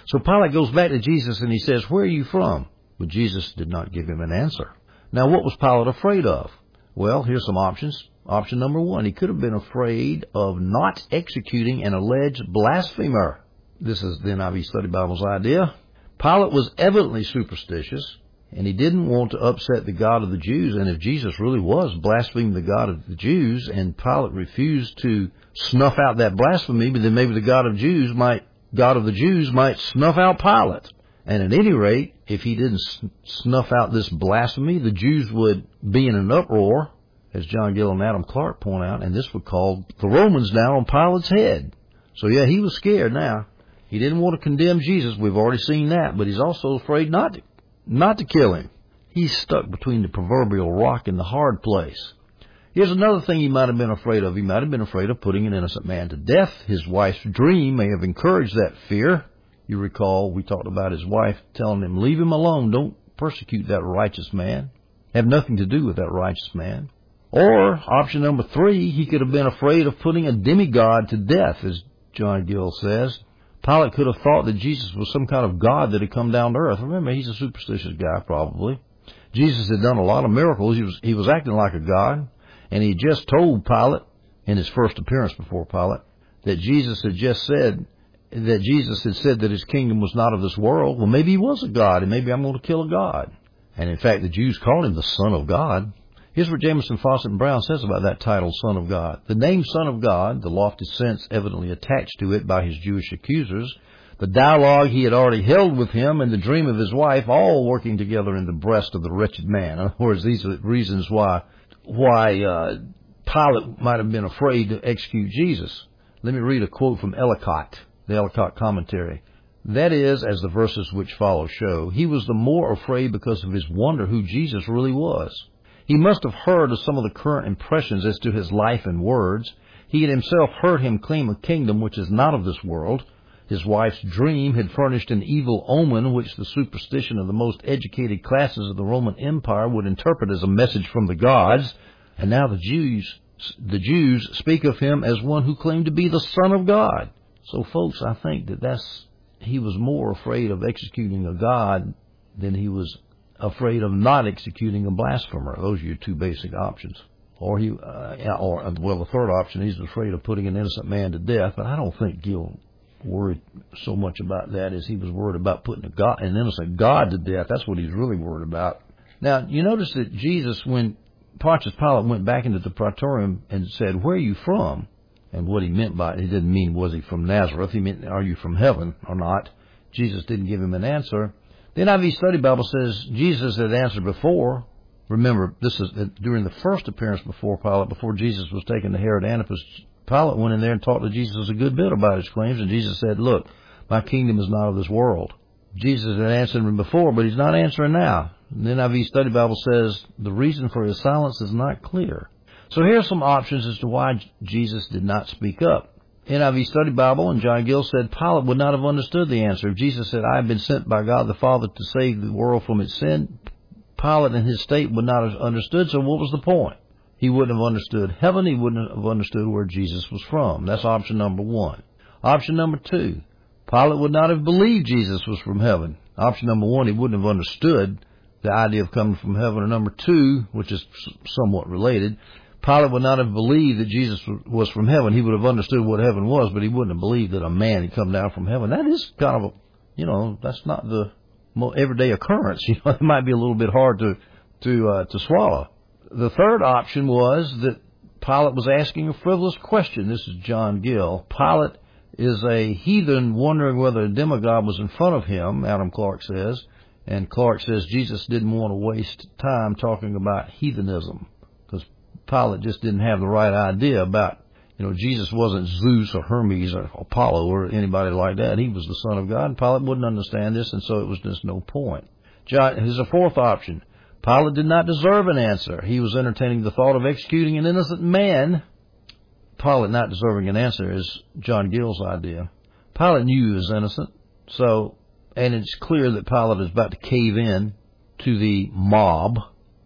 So Pilate goes back to Jesus and he says, Where are you from? But Jesus did not give him an answer. Now, what was Pilate afraid of? Well, here's some options. Option number one, he could have been afraid of not executing an alleged blasphemer. This is the NIV Study Bible's idea. Pilate was evidently superstitious and he didn't want to upset the God of the Jews. And if Jesus really was blaspheming the God of the Jews, and Pilate refused to snuff out that blasphemy, then maybe the God of Jews might, God of the Jews might snuff out Pilate. And at any rate, if he didn't snuff out this blasphemy, the Jews would be in an uproar, as John Gill and Adam Clarke point out, and this would call the Romans down on Pilate's head. So yeah, he was scared now. He didn't want to condemn Jesus. We've already seen that, but he's also afraid not to not to kill him. He's stuck between the proverbial rock and the hard place. Here's another thing he might have been afraid of. He might have been afraid of putting an innocent man to death. His wife's dream may have encouraged that fear. You recall we talked about his wife telling him, leave him alone. Don't persecute that righteous man. Have nothing to do with that righteous man. Or option number three, he could have been afraid of putting a demigod to death, as John Gill says. Pilate could have thought that Jesus was some kind of God that had come down to earth. Remember, he's a superstitious guy, probably. Jesus had done a lot of miracles. He was, he was acting like a God. And he just told Pilate in his first appearance before Pilate that Jesus had just said that Jesus had said that his kingdom was not of this world. Well, maybe he was a God, and maybe I'm going to kill a God. And in fact, the Jews called him the Son of God. Here's what Jamieson Fausset, and Brown says about that title, Son of God. The name Son of God, the lofty sense evidently attached to it by his Jewish accusers, the dialogue he had already held with him, and the dream of his wife, all working together in the breast of the wretched man. In other words, these are the reasons why why uh, Pilate might have been afraid to execute Jesus. Let me read a quote from Ellicott, the Ellicott commentary. That is, as the verses which follow show, he was the more afraid because of his wonder who Jesus really was. He must have heard of some of the current impressions as to his life and words. He had himself heard him claim a kingdom which is not of this world. His wife's dream had furnished an evil omen which the superstition of the most educated classes of the Roman Empire would interpret as a message from the gods. And now the Jews, the Jews speak of him as one who claimed to be the Son of God. So folks, I think that that's, he was more afraid of executing a God than he was afraid of not executing a blasphemer. Those are your two basic options. Or he, uh, or well, the third option, he's afraid of putting an innocent man to death. But I don't think Gill worried so much about that as he was worried about putting a God, an innocent God to death. That's what he's really worried about. Now, you notice that Jesus, when Pontius Pilate went back into the praetorium and said, "Where are you from?" and what he meant by it, he didn't mean was he from Nazareth. He meant, "Are you from heaven or not?" Jesus didn't give him an answer. The NIV Study Bible says Jesus had answered before. Remember, this is during the first appearance before Pilate, before Jesus was taken to Herod Antipas. Pilate went in there and talked to Jesus a good bit about his claims, and Jesus said, "Look, my kingdom is not of this world." Jesus had answered him before, but he's not answering now. The NIV Study Bible says the reason for his silence is not clear. So here are some options as to why Jesus did not speak up. NIV Study Bible, and John Gill said Pilate would not have understood the answer. If Jesus said, I have been sent by God the Father to save the world from its sin, Pilate and his state would not have understood, so what was the point? He wouldn't have understood heaven, he wouldn't have understood where Jesus was from. That's option number one. Option number two, Pilate would not have believed Jesus was from heaven. Option number one, he wouldn't have understood the idea of coming from heaven. And number two, which is somewhat related, Pilate would not have believed that Jesus was from heaven. He would have understood what heaven was, but he wouldn't have believed that a man had come down from heaven. That is kind of a, you know, that's not the everyday occurrence. You know, it might be a little bit hard to to uh, to swallow. The third option was that Pilate was asking a frivolous question. This is John Gill. Pilate is a heathen wondering whether a demigod was in front of him, Adam Clarke says. And Clarke says Jesus didn't want to waste time talking about heathenism. Pilate just didn't have the right idea about, you know, Jesus wasn't Zeus or Hermes or Apollo or anybody like that. He was the Son of God, and Pilate wouldn't understand this, and so it was just no point. John, here's a fourth option. Pilate did not deserve an answer. He was entertaining the thought of executing an innocent man. Pilate not deserving an answer is John Gill's idea. Pilate knew he was innocent, so, and it's clear that Pilate is about to cave in to the mob.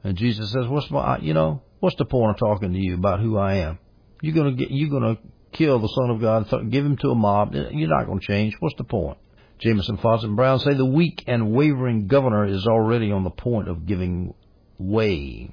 And Jesus says, what's my, you know, what's the point of talking to you about who I am? You're gonna get, you're gonna kill the Son of God, give him to a mob. You're not gonna change. What's the point? Jamieson, Fausset, and Brown say the weak and wavering governor is already on the point of giving way.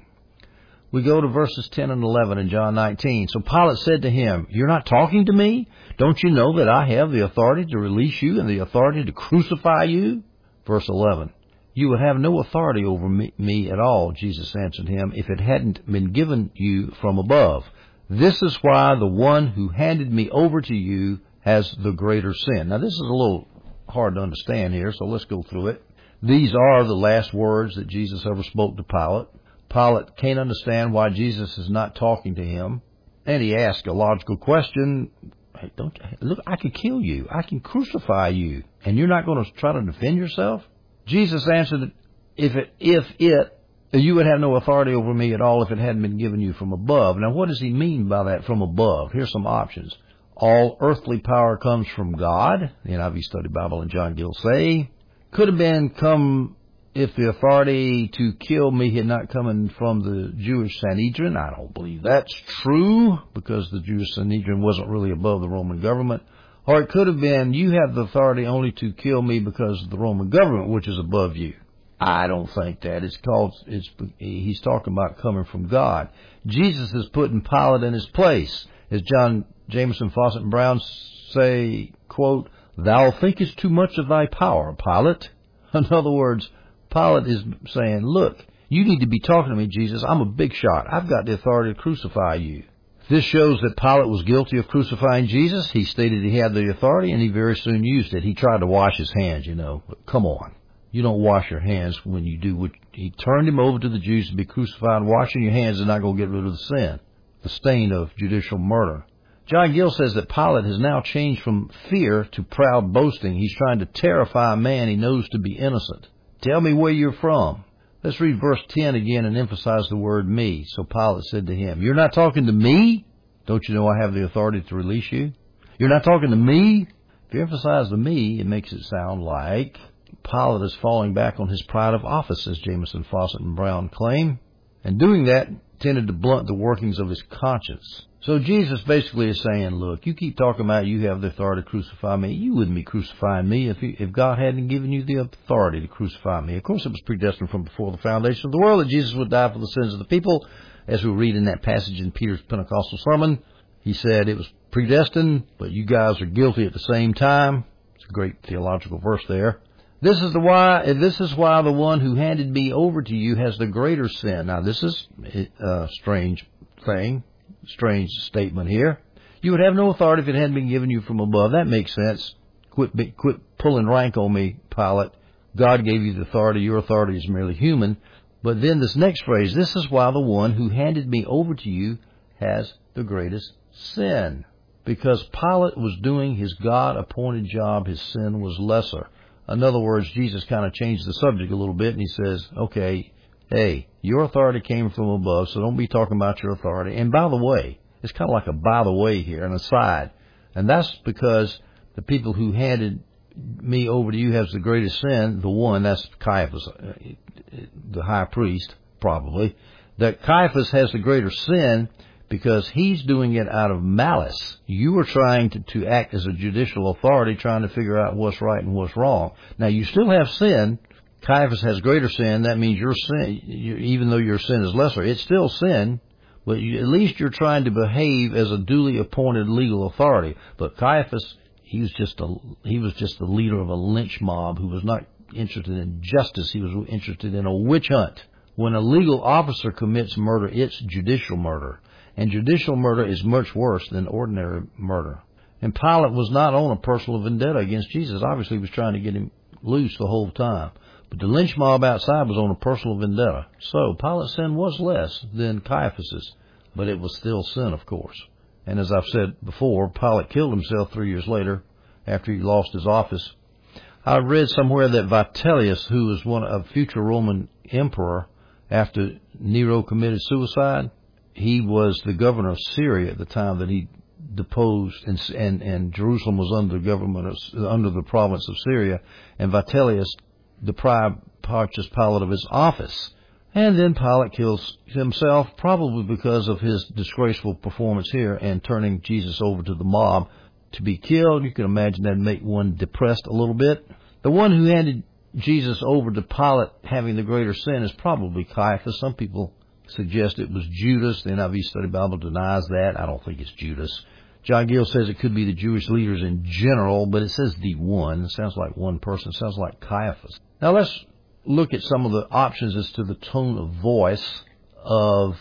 We go to verses 10 and 11 in John 19. So Pilate said to him, You're not talking to me? Don't you know that I have the authority to release you and the authority to crucify you? Verse 11. You would have no authority over me, me at all, Jesus answered him, if it hadn't been given you from above. This is why the one who handed me over to you has the greater sin. Now this is a little hard to understand here, so let's go through it. These are the last words that Jesus ever spoke to Pilate. Pilate can't understand why Jesus is not talking to him, and he asks a logical question. Hey, don't look, I can kill you. I can crucify you, and you're not going to try to defend yourself? Jesus answered, if it, if it, you would have no authority over me at all if it hadn't been given you from above. Now what does he mean by that from above? Here's some options all earthly power comes from God. The NIV Study Bible and John Gill say. Could have been come if the authority to kill me had not come from the Jewish Sanhedrin. I don't believe that's true because the Jewish Sanhedrin wasn't really above the Roman government. Or it could have been you have the authority only to kill me because of the Roman government, which is above you. I don't think that. It's called, it's, he's talking about coming from God. Jesus is putting Pilate in his place. As John Jamieson, Fausset, and Brown say, quote, Thou thinkest too much of thy power, Pilate. In other words, Pilate is saying, Look, you need to be talking to me, Jesus. I'm a big shot. I've got the authority to crucify you. This shows that Pilate was guilty of crucifying Jesus. He stated he had the authority and he very soon used it. He tried to wash his hands, you know. Come on. You don't wash your hands when you do what he turned him over to the Jews to be crucified. Washing your hands is not going to get rid of the sin, the stain of judicial murder. John Gill says that Pilate has now changed from fear to proud boasting. He's trying to terrify a man he knows to be innocent. Tell me where you're from. Let's read verse 10 again and emphasize the word me. So Pilate said to him, You're not talking to me? Don't you know I have the authority to release you? You're not talking to me? If you emphasize the me, it makes it sound like Pilate is falling back on his pride of office, as Jamieson, Fausset, and Brown claim. And doing that tended to blunt the workings of his conscience. So Jesus basically is saying, look, you keep talking about you have the authority to crucify me. You wouldn't be crucifying me if, you, if God hadn't given you the authority to crucify me. Of course, it was predestined from before the foundation of the world that Jesus would die for the sins of the people. As we read in that passage in Peter's Pentecostal sermon, he said it was predestined, but you guys are guilty at the same time. It's a great theological verse there. This is the why. Uh, this is why the one who handed me over to you has the greater sin. Now, this is a strange thing strange statement here. You would have no authority if it hadn't been given you from above. That makes sense. Quit, quit pulling rank on me, Pilate. God gave you the authority. Your authority is merely human. But then this next phrase, this is why the one who handed me over to you has the greatest sin. Because Pilate was doing his God appointed job, his sin was lesser. In other words, Jesus kind of changed the subject a little bit and he says, okay, hey, your authority came from above, so don't be talking about your authority. And by the way, it's kind of like a by the way here, an aside. And that's because the people who handed me over to you has the greatest sin, the one, that's Caiaphas, uh, the high priest, probably, that Caiaphas has the greater sin because he's doing it out of malice. You are trying to, to act as a judicial authority, trying to figure out what's right and what's wrong. Now, you still have sin, Caiaphas has greater sin, that means your sin, even though your sin is lesser, it's still sin, but you, at least you're trying to behave as a duly appointed legal authority. But Caiaphas, he was just a, he was just the leader of a lynch mob who was not interested in justice. He was interested in a witch hunt. When a legal officer commits murder, it's judicial murder. And judicial murder is much worse than ordinary murder. And Pilate was not on a personal vendetta against Jesus. Obviously, he was trying to get him loose the whole time. But the lynch mob outside was on a personal vendetta. So Pilate's sin was less than Caiaphas's, but it was still sin, of course. And as I've said before, Pilate killed himself three years later after he lost his office. I read somewhere that Vitellius, who was one of future Roman emperor, after Nero committed suicide. He was the governor of Syria at the time that he deposed, and and, and Jerusalem was under the government of, under the province of Syria, and Vitellius deprived Pontius Pilate of his office. And then Pilate kills himself, probably because of his disgraceful performance here and turning Jesus over to the mob to be killed. You can imagine that make one depressed a little bit. The one who handed Jesus over to Pilate having the greater sin is probably Caiaphas. Some people suggest it was Judas. The NIV Study Bible denies that. I don't think it's Judas. John Gill says it could be the Jewish leaders in general, but it says the one. It sounds like one person. It sounds like Caiaphas. Now let's look at some of the options as to the tone of voice of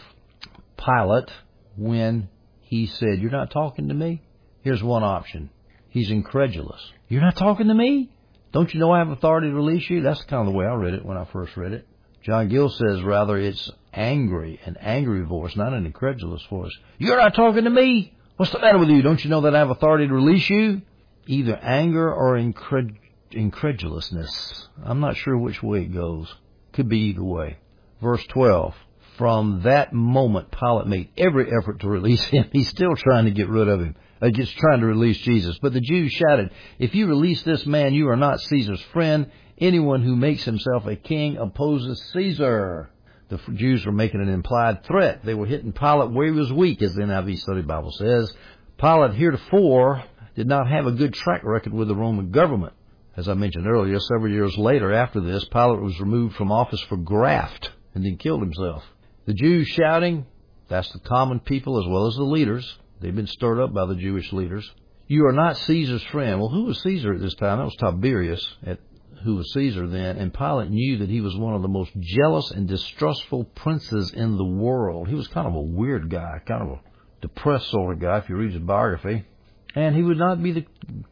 Pilate when he said, You're not talking to me? Here's one option. He's incredulous. You're not talking to me? Don't you know I have authority to release you? That's kind of the way I read it when I first read it. John Gill says rather it's angry, an angry voice, not an incredulous voice. You're not talking to me? What's the matter with you? Don't you know that I have authority to release you? Either anger or incred- incredulousness. I'm not sure which way it goes. Could be either way. Verse 12. From that moment, Pilate made every effort to release him. He's still trying to get rid of him. Uh, just trying to release Jesus. But the Jews shouted, If you release this man, you are not Caesar's friend. Anyone who makes himself a king opposes Caesar the Jews were making an implied threat. They were hitting Pilate where he was weak, as the NIV Study Bible says. Pilate heretofore did not have a good track record with the Roman government. As I mentioned earlier, several years later after this, Pilate was removed from office for graft and then killed himself. The Jews shouting, that's the common people as well as the leaders. They've been stirred up by the Jewish leaders. You are not Caesar's friend. Well, who was Caesar at this time? That was Tiberius at who was Caesar then, and Pilate knew that he was one of the most jealous and distrustful princes in the world. He was kind of a weird guy, kind of a depressed sort of guy if you read his biography. And he would not be the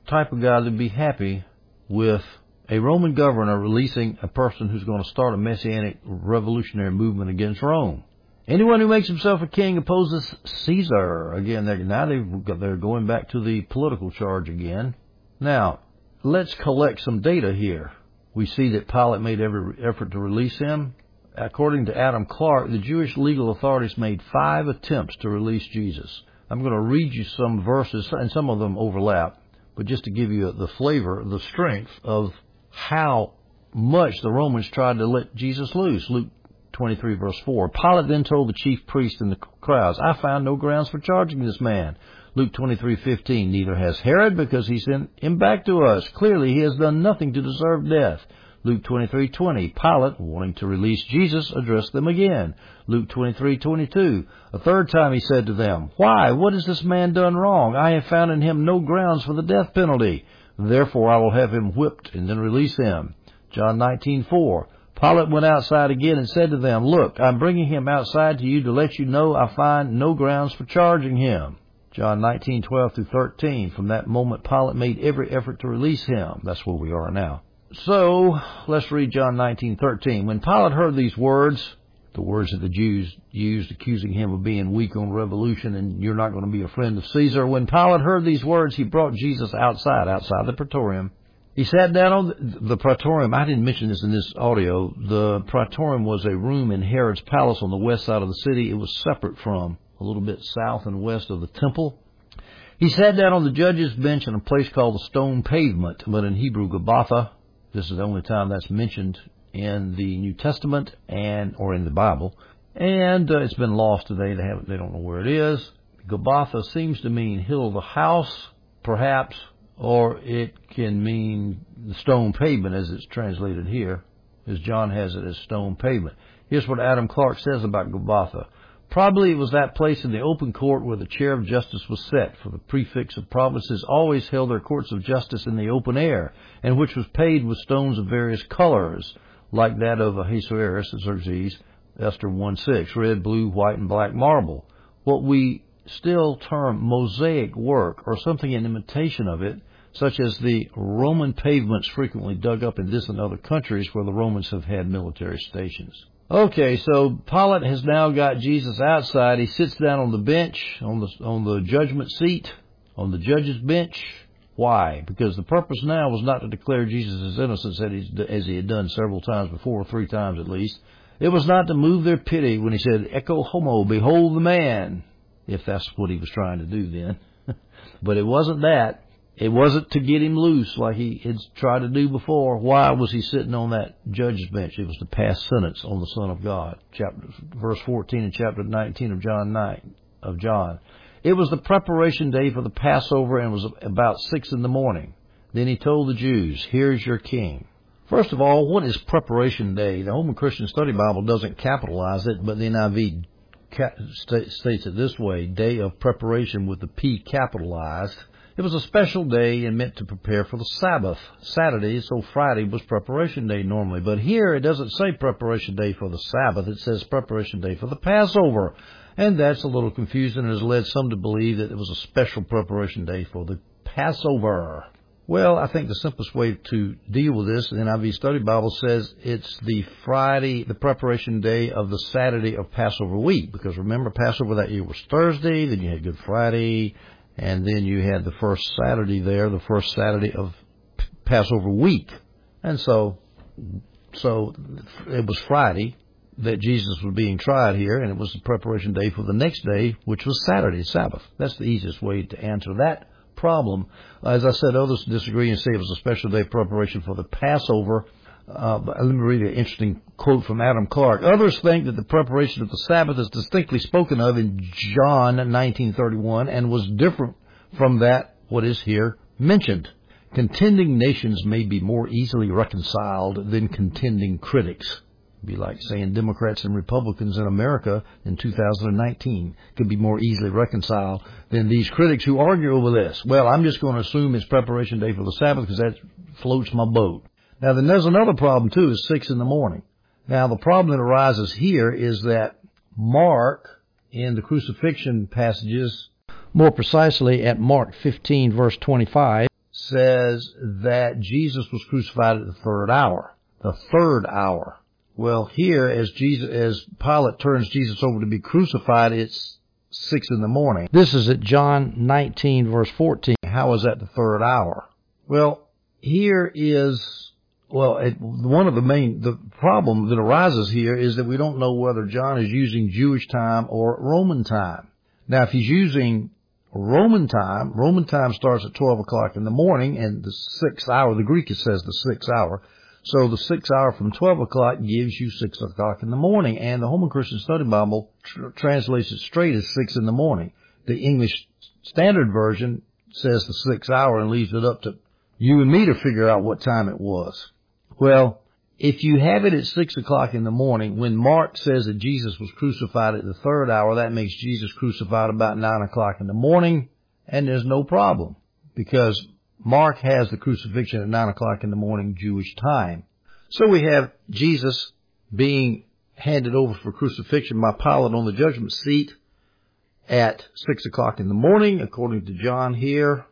type of guy that'd be happy with a Roman governor releasing a person who's going to start a messianic revolutionary movement against Rome. Anyone who makes himself a king opposes Caesar. Again, they're, now they they're going back to the political charge again. Now, Let's collect some data here. We see that Pilate made every effort to release him. According to Adam Clarke, the Jewish legal authorities made five attempts to release Jesus. I'm going to read you some verses, and some of them overlap, but just to give you the flavor, the strength of how much the Romans tried to let Jesus loose. Luke 23 verse 4. Pilate then told the chief priests and the crowds, I found no grounds for charging this man. Luke 23:15 Neither has Herod because he sent him back to us. Clearly he has done nothing to deserve death. Luke 23:20 Pilate, wanting to release Jesus, addressed them again. Luke 23:22 A third time he said to them, "Why? What has this man done wrong? I have found in him no grounds for the death penalty. Therefore I will have him whipped and then release him." John 19:4 Pilate went outside again and said to them, Look, I'm bringing him outside to you to let you know I find no grounds for charging him. John 19:12 through 13. From that moment, Pilate made every effort to release him. That's where we are now. So let's read John 19:13. When Pilate heard these words, the words that the Jews used, accusing him of being weak on revolution and you're not going to be a friend of Caesar. When Pilate heard these words, he brought Jesus outside, outside the praetorium. He sat down on the, praetorium. I didn't mention this in this audio. The praetorium was a room in Herod's palace on the west side of the city. It was separate from a little bit south and west of the temple. He sat down on the judge's bench in a place called the stone pavement, but in Hebrew, Gabbatha. This is the only time that's mentioned in the New Testament and or in the Bible, and uh, it's been lost today. They haven't, they don't know where it is. Gabbatha seems to mean hill of the house, perhaps, or it can mean the stone pavement as it's translated here, as John has it as stone pavement. Here's what Adam Clarke says about Gabbatha. Probably it was that place in the open court where the chair of justice was set, for the prefects of provinces always held their courts of justice in the open air, and which was paved with stones of various colors, like that of Ahasuerus, Xerxes, Esther 1-6, red, blue, white, and black marble. What we still term mosaic work, or something in imitation of it, such as the Roman pavements frequently dug up in this and other countries where the Romans have had military stations. Okay, so Pilate has now got Jesus outside. He sits down on the bench, on the on the judgment seat, on the judge's bench. Why? Because the purpose now was not to declare Jesus' innocence as he had done several times before, three times at least, It was not to move their pity when he said, Ecce homo, behold the man, if that's what he was trying to do then. but it wasn't that. It wasn't to get him loose like he had tried to do before. Why was he sitting on that judge's bench? It was to pass sentence on the Son of God. Chapter, verse 14 and chapter 19 of John 9, of John. It was the preparation day for the Passover and was about six in the morning. Then he told the Jews, here's your king. First of all, what is preparation day? The Holman Christian Study Bible doesn't capitalize it, but the NIV states it this way, day of preparation with the P capitalized. It was a special day and meant to prepare for the Sabbath. Saturday, so Friday was preparation day normally. But here it doesn't say preparation day for the Sabbath. It says preparation day for the Passover. And that's a little confusing and has led some to believe that it was a special preparation day for the Passover. Well, I think the simplest way to deal with this, the NIV Study Bible says it's the Friday, the preparation day of the Saturday of Passover week. Because remember, Passover that year was Thursday, then you had Good Friday, and then you had the first Saturday there, the first Saturday of Passover week. And so, so it was Friday that Jesus was being tried here, and it was the preparation day for the next day, which was Saturday, Sabbath. That's the easiest way to answer that problem. As I said, others disagree and say it was a special day of preparation for the Passover. Uh, let me read an interesting quote from Adam Clarke. Others think that the preparation of the Sabbath is distinctly spoken of in John 19:31 and was different from that what is here mentioned. Contending nations may be more easily reconciled than contending critics. It'd be like saying Democrats and Republicans in America in 2019 could be more easily reconciled than these critics who argue over this. Well, I'm just going to assume it's preparation day for the Sabbath because that floats my boat. Now then there's another problem too, is six in the morning. Now the problem that arises here is that Mark in the crucifixion passages, more precisely at Mark 15 verse 25, says that Jesus was crucified at the third hour. The third hour. Well, here as Jesus, as Pilate turns Jesus over to be crucified, it's six in the morning. This is at John 19 verse 14. How is that the third hour? Well, here is well, it, one of the main the problem that arises here is that we don't know whether John is using Jewish time or Roman time. Now, if he's using Roman time, Roman time starts at 12 o'clock in the morning, and the sixth hour, the Greek it says the sixth hour. So the sixth hour from 12 o'clock gives you 6 o'clock in the morning, and the Holman Christian Study Bible tr- translates it straight as 6 in the morning. The English Standard Version says the sixth hour and leaves it up to you and me to figure out what time it was. Well, if you have it at six o'clock in the morning, when Mark says that Jesus was crucified at the third hour, that makes Jesus crucified about nine o'clock in the morning, and there's no problem because Mark has the crucifixion at nine o'clock in the morning Jewish time. So we have Jesus being handed over for crucifixion by Pilate on the judgment seat at six o'clock in the morning, according to John here.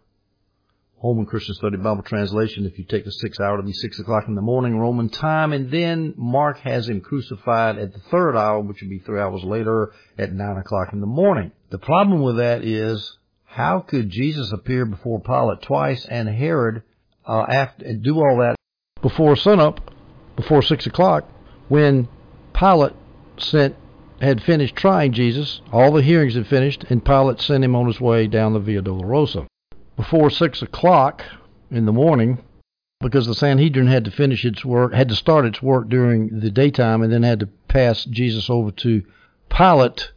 Holman Christian Study Bible Translation, if you take the six hour to be six o'clock in the morning Roman time, and then Mark has him crucified at the third hour, which would be three hours later at nine o'clock in the morning. The problem with that is, how could Jesus appear before Pilate twice and Herod uh, after, do all that before sunup, before six o'clock, when Pilate sent had finished trying Jesus, all the hearings had finished, and Pilate sent him on his way down the Via Dolorosa before six o'clock in the morning because the Sanhedrin had to finish its work, had to start its work during the daytime, and then had to pass Jesus over to Pilate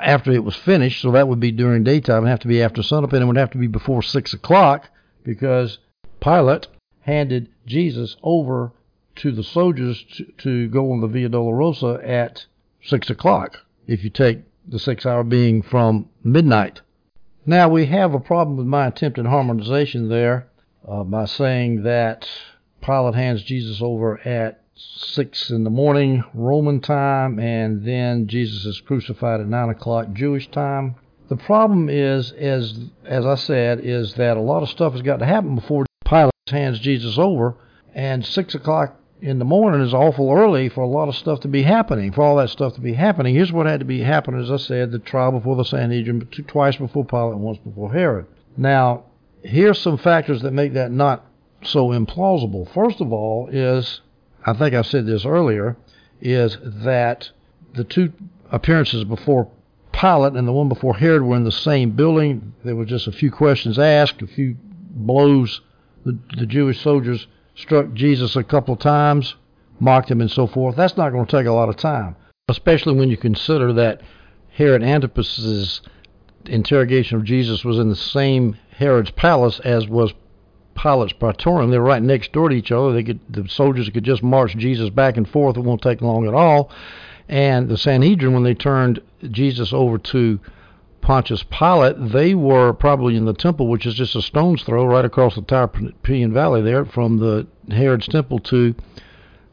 after it was finished. So that would be during daytime and have to be after sunup, and it would have to be before six o'clock because Pilate handed Jesus over to the soldiers to, to go on the Via Dolorosa at six o'clock. If you take the six hour being from midnight. Now we have a problem with my attempt at harmonization there uh, by saying that Pilate hands Jesus over at six in the morning Roman time, and then Jesus is crucified at nine o'clock Jewish time. The problem is, as as I said, is that a lot of stuff has got to happen before Pilate hands Jesus over, and six o'clock in the morning is awful early for a lot of stuff to be happening, for all that stuff to be happening. Here's what had to be happening, as I said, the trial before the Sanhedrin, twice before Pilate, and once before Herod. Now, here's some factors that make that not so implausible. First of all is, I think I said this earlier, is that the two appearances before Pilate and the one before Herod were in the same building. There were just a few questions asked, a few blows. The, the Jewish soldiers struck Jesus a couple times, mocked him, and so forth. That's not going to take a lot of time, especially when you consider that Herod Antipas's interrogation of Jesus was in the same Herod's palace as was Pilate's praetorium. They were right next door to each other. They could, the soldiers could just march Jesus back and forth. It won't take long at all. And the Sanhedrin, when they turned Jesus over to Pontius Pilate, they were probably in the temple, which is just a stone's throw right across the Tyropoeon Valley there from the Herod's temple to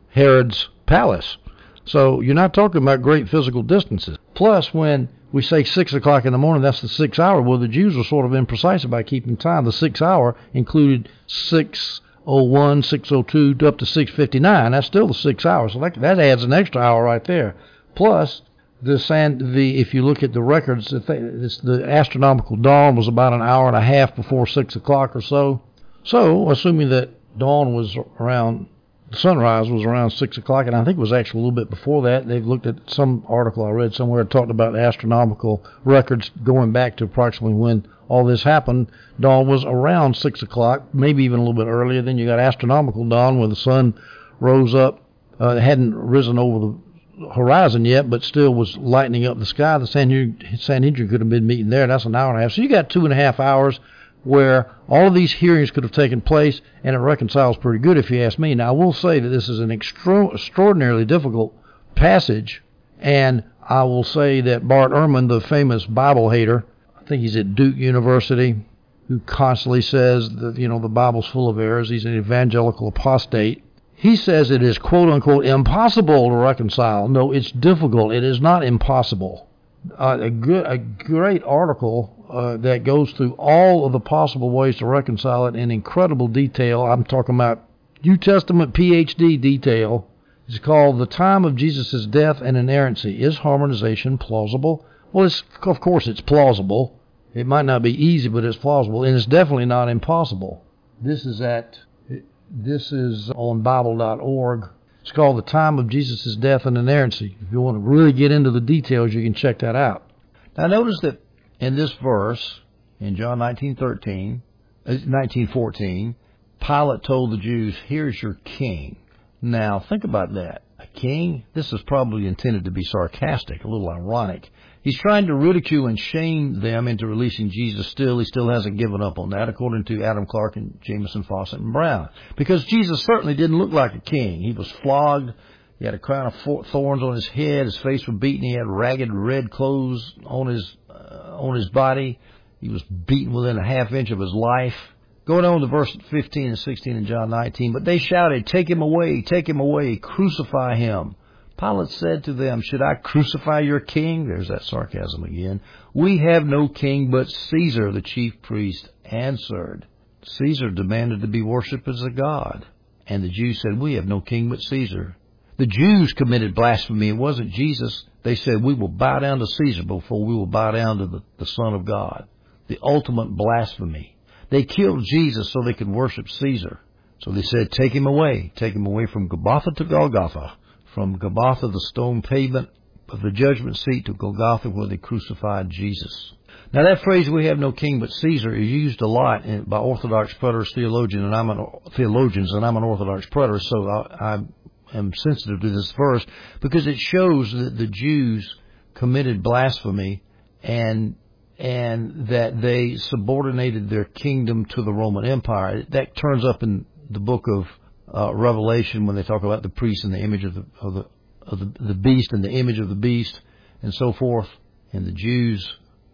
Herod's palace. So you're not talking about great physical distances. Plus, when we say 6 o'clock in the morning, that's the six hour. Well, the Jews were sort of imprecise about keeping time. The six hour included 601, 602, up to 659. That's still the six hours. So that, that adds an extra hour right there. Plus, the sand, the if you look at the records, the, astronomical dawn was about an hour and a half before 6 o'clock or so. So, assuming that dawn was around sunrise was around six o'clock, and I think it was actually a little bit before that. They've looked at some article I read somewhere that talked about astronomical records going back to approximately when all this happened. Dawn was around six o'clock, maybe even a little bit earlier. Then you got astronomical dawn, where the sun rose up, uh, hadn't risen over the horizon yet, but still was lightening up the sky. The Sanhedrin, Sanhedrin could have been meeting there. That's an hour and a half. So you got two and a half hours where all of these hearings could have taken place, and it reconciles pretty good, if you ask me. Now, I will say that this is an extra- extraordinarily difficult passage, and I will say that Bart Ehrman, the famous Bible hater, I think he's at Duke University, who constantly says that you know the Bible's full of errors. He's an evangelical apostate. He says it is quote unquote impossible to reconcile. No, it's difficult. It is not impossible. Uh, a good, a great article uh, that goes through all of the possible ways to reconcile it in incredible detail. I'm talking about New Testament PhD detail. It's called The Time of Jesus' Death and Inerrancy. Is harmonization plausible? Well, of course it's plausible. It might not be easy, but it's plausible, and it's definitely not impossible. This is at this is on Bible.org. It's called The Time of Jesus' Death and Inerrancy. If you want to really get into the details, you can check that out. Now, notice that in this verse, in John 19:13, 19:14, uh, Pilate told the Jews, "Here's your king." Now, think about that. A king? This is probably intended to be sarcastic, a little ironic. He's trying to ridicule and shame them into releasing Jesus still. He still hasn't given up on that, according to Adam Clarke and Jamieson Fausset and Brown. Because Jesus certainly didn't look like a king. He was flogged. He had a crown of thorns on his head. His face was beaten. He had ragged red clothes on his uh, on his body. He was beaten within a half inch of his life. Going on to verse 15 and 16 in John 19. But they shouted, Take him away, take him away, crucify him. Pilate said to them, Should I crucify your king? There's that sarcasm again. We have no king but Caesar, the chief priest answered. Caesar demanded to be worshipped as a god. And the Jews said, We have no king but Caesar. The Jews committed blasphemy. It wasn't Jesus. They said, We will bow down to Caesar before we will bow down to the, the Son of God. The ultimate blasphemy. They killed Jesus so they could worship Caesar. So they said, Take him away. Take him away from Golgotha to Golgotha. From Golgotha, the stone pavement of the judgment seat, to Golgotha, where they crucified Jesus. Now that phrase, we have no king but Caesar, is used a lot by Orthodox preterist theologians, and I'm an, theologians, and I'm an Orthodox preterist, so I, I am sensitive to this verse because it shows that the Jews committed blasphemy and and that they subordinated their kingdom to the Roman Empire. That turns up in the book of uh, Revelation when they talk about the priest and the image of the of the of the, the beast and the image of the beast and so forth. And the Jews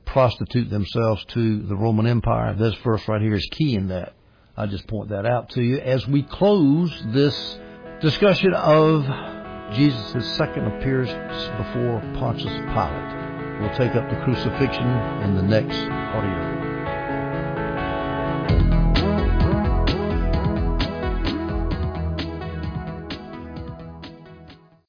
prostitute themselves to the Roman Empire. This verse right here is key in that. I just point that out to you as we close this discussion of Jesus' second appearance before Pontius Pilate. We'll take up the crucifixion in the next audio.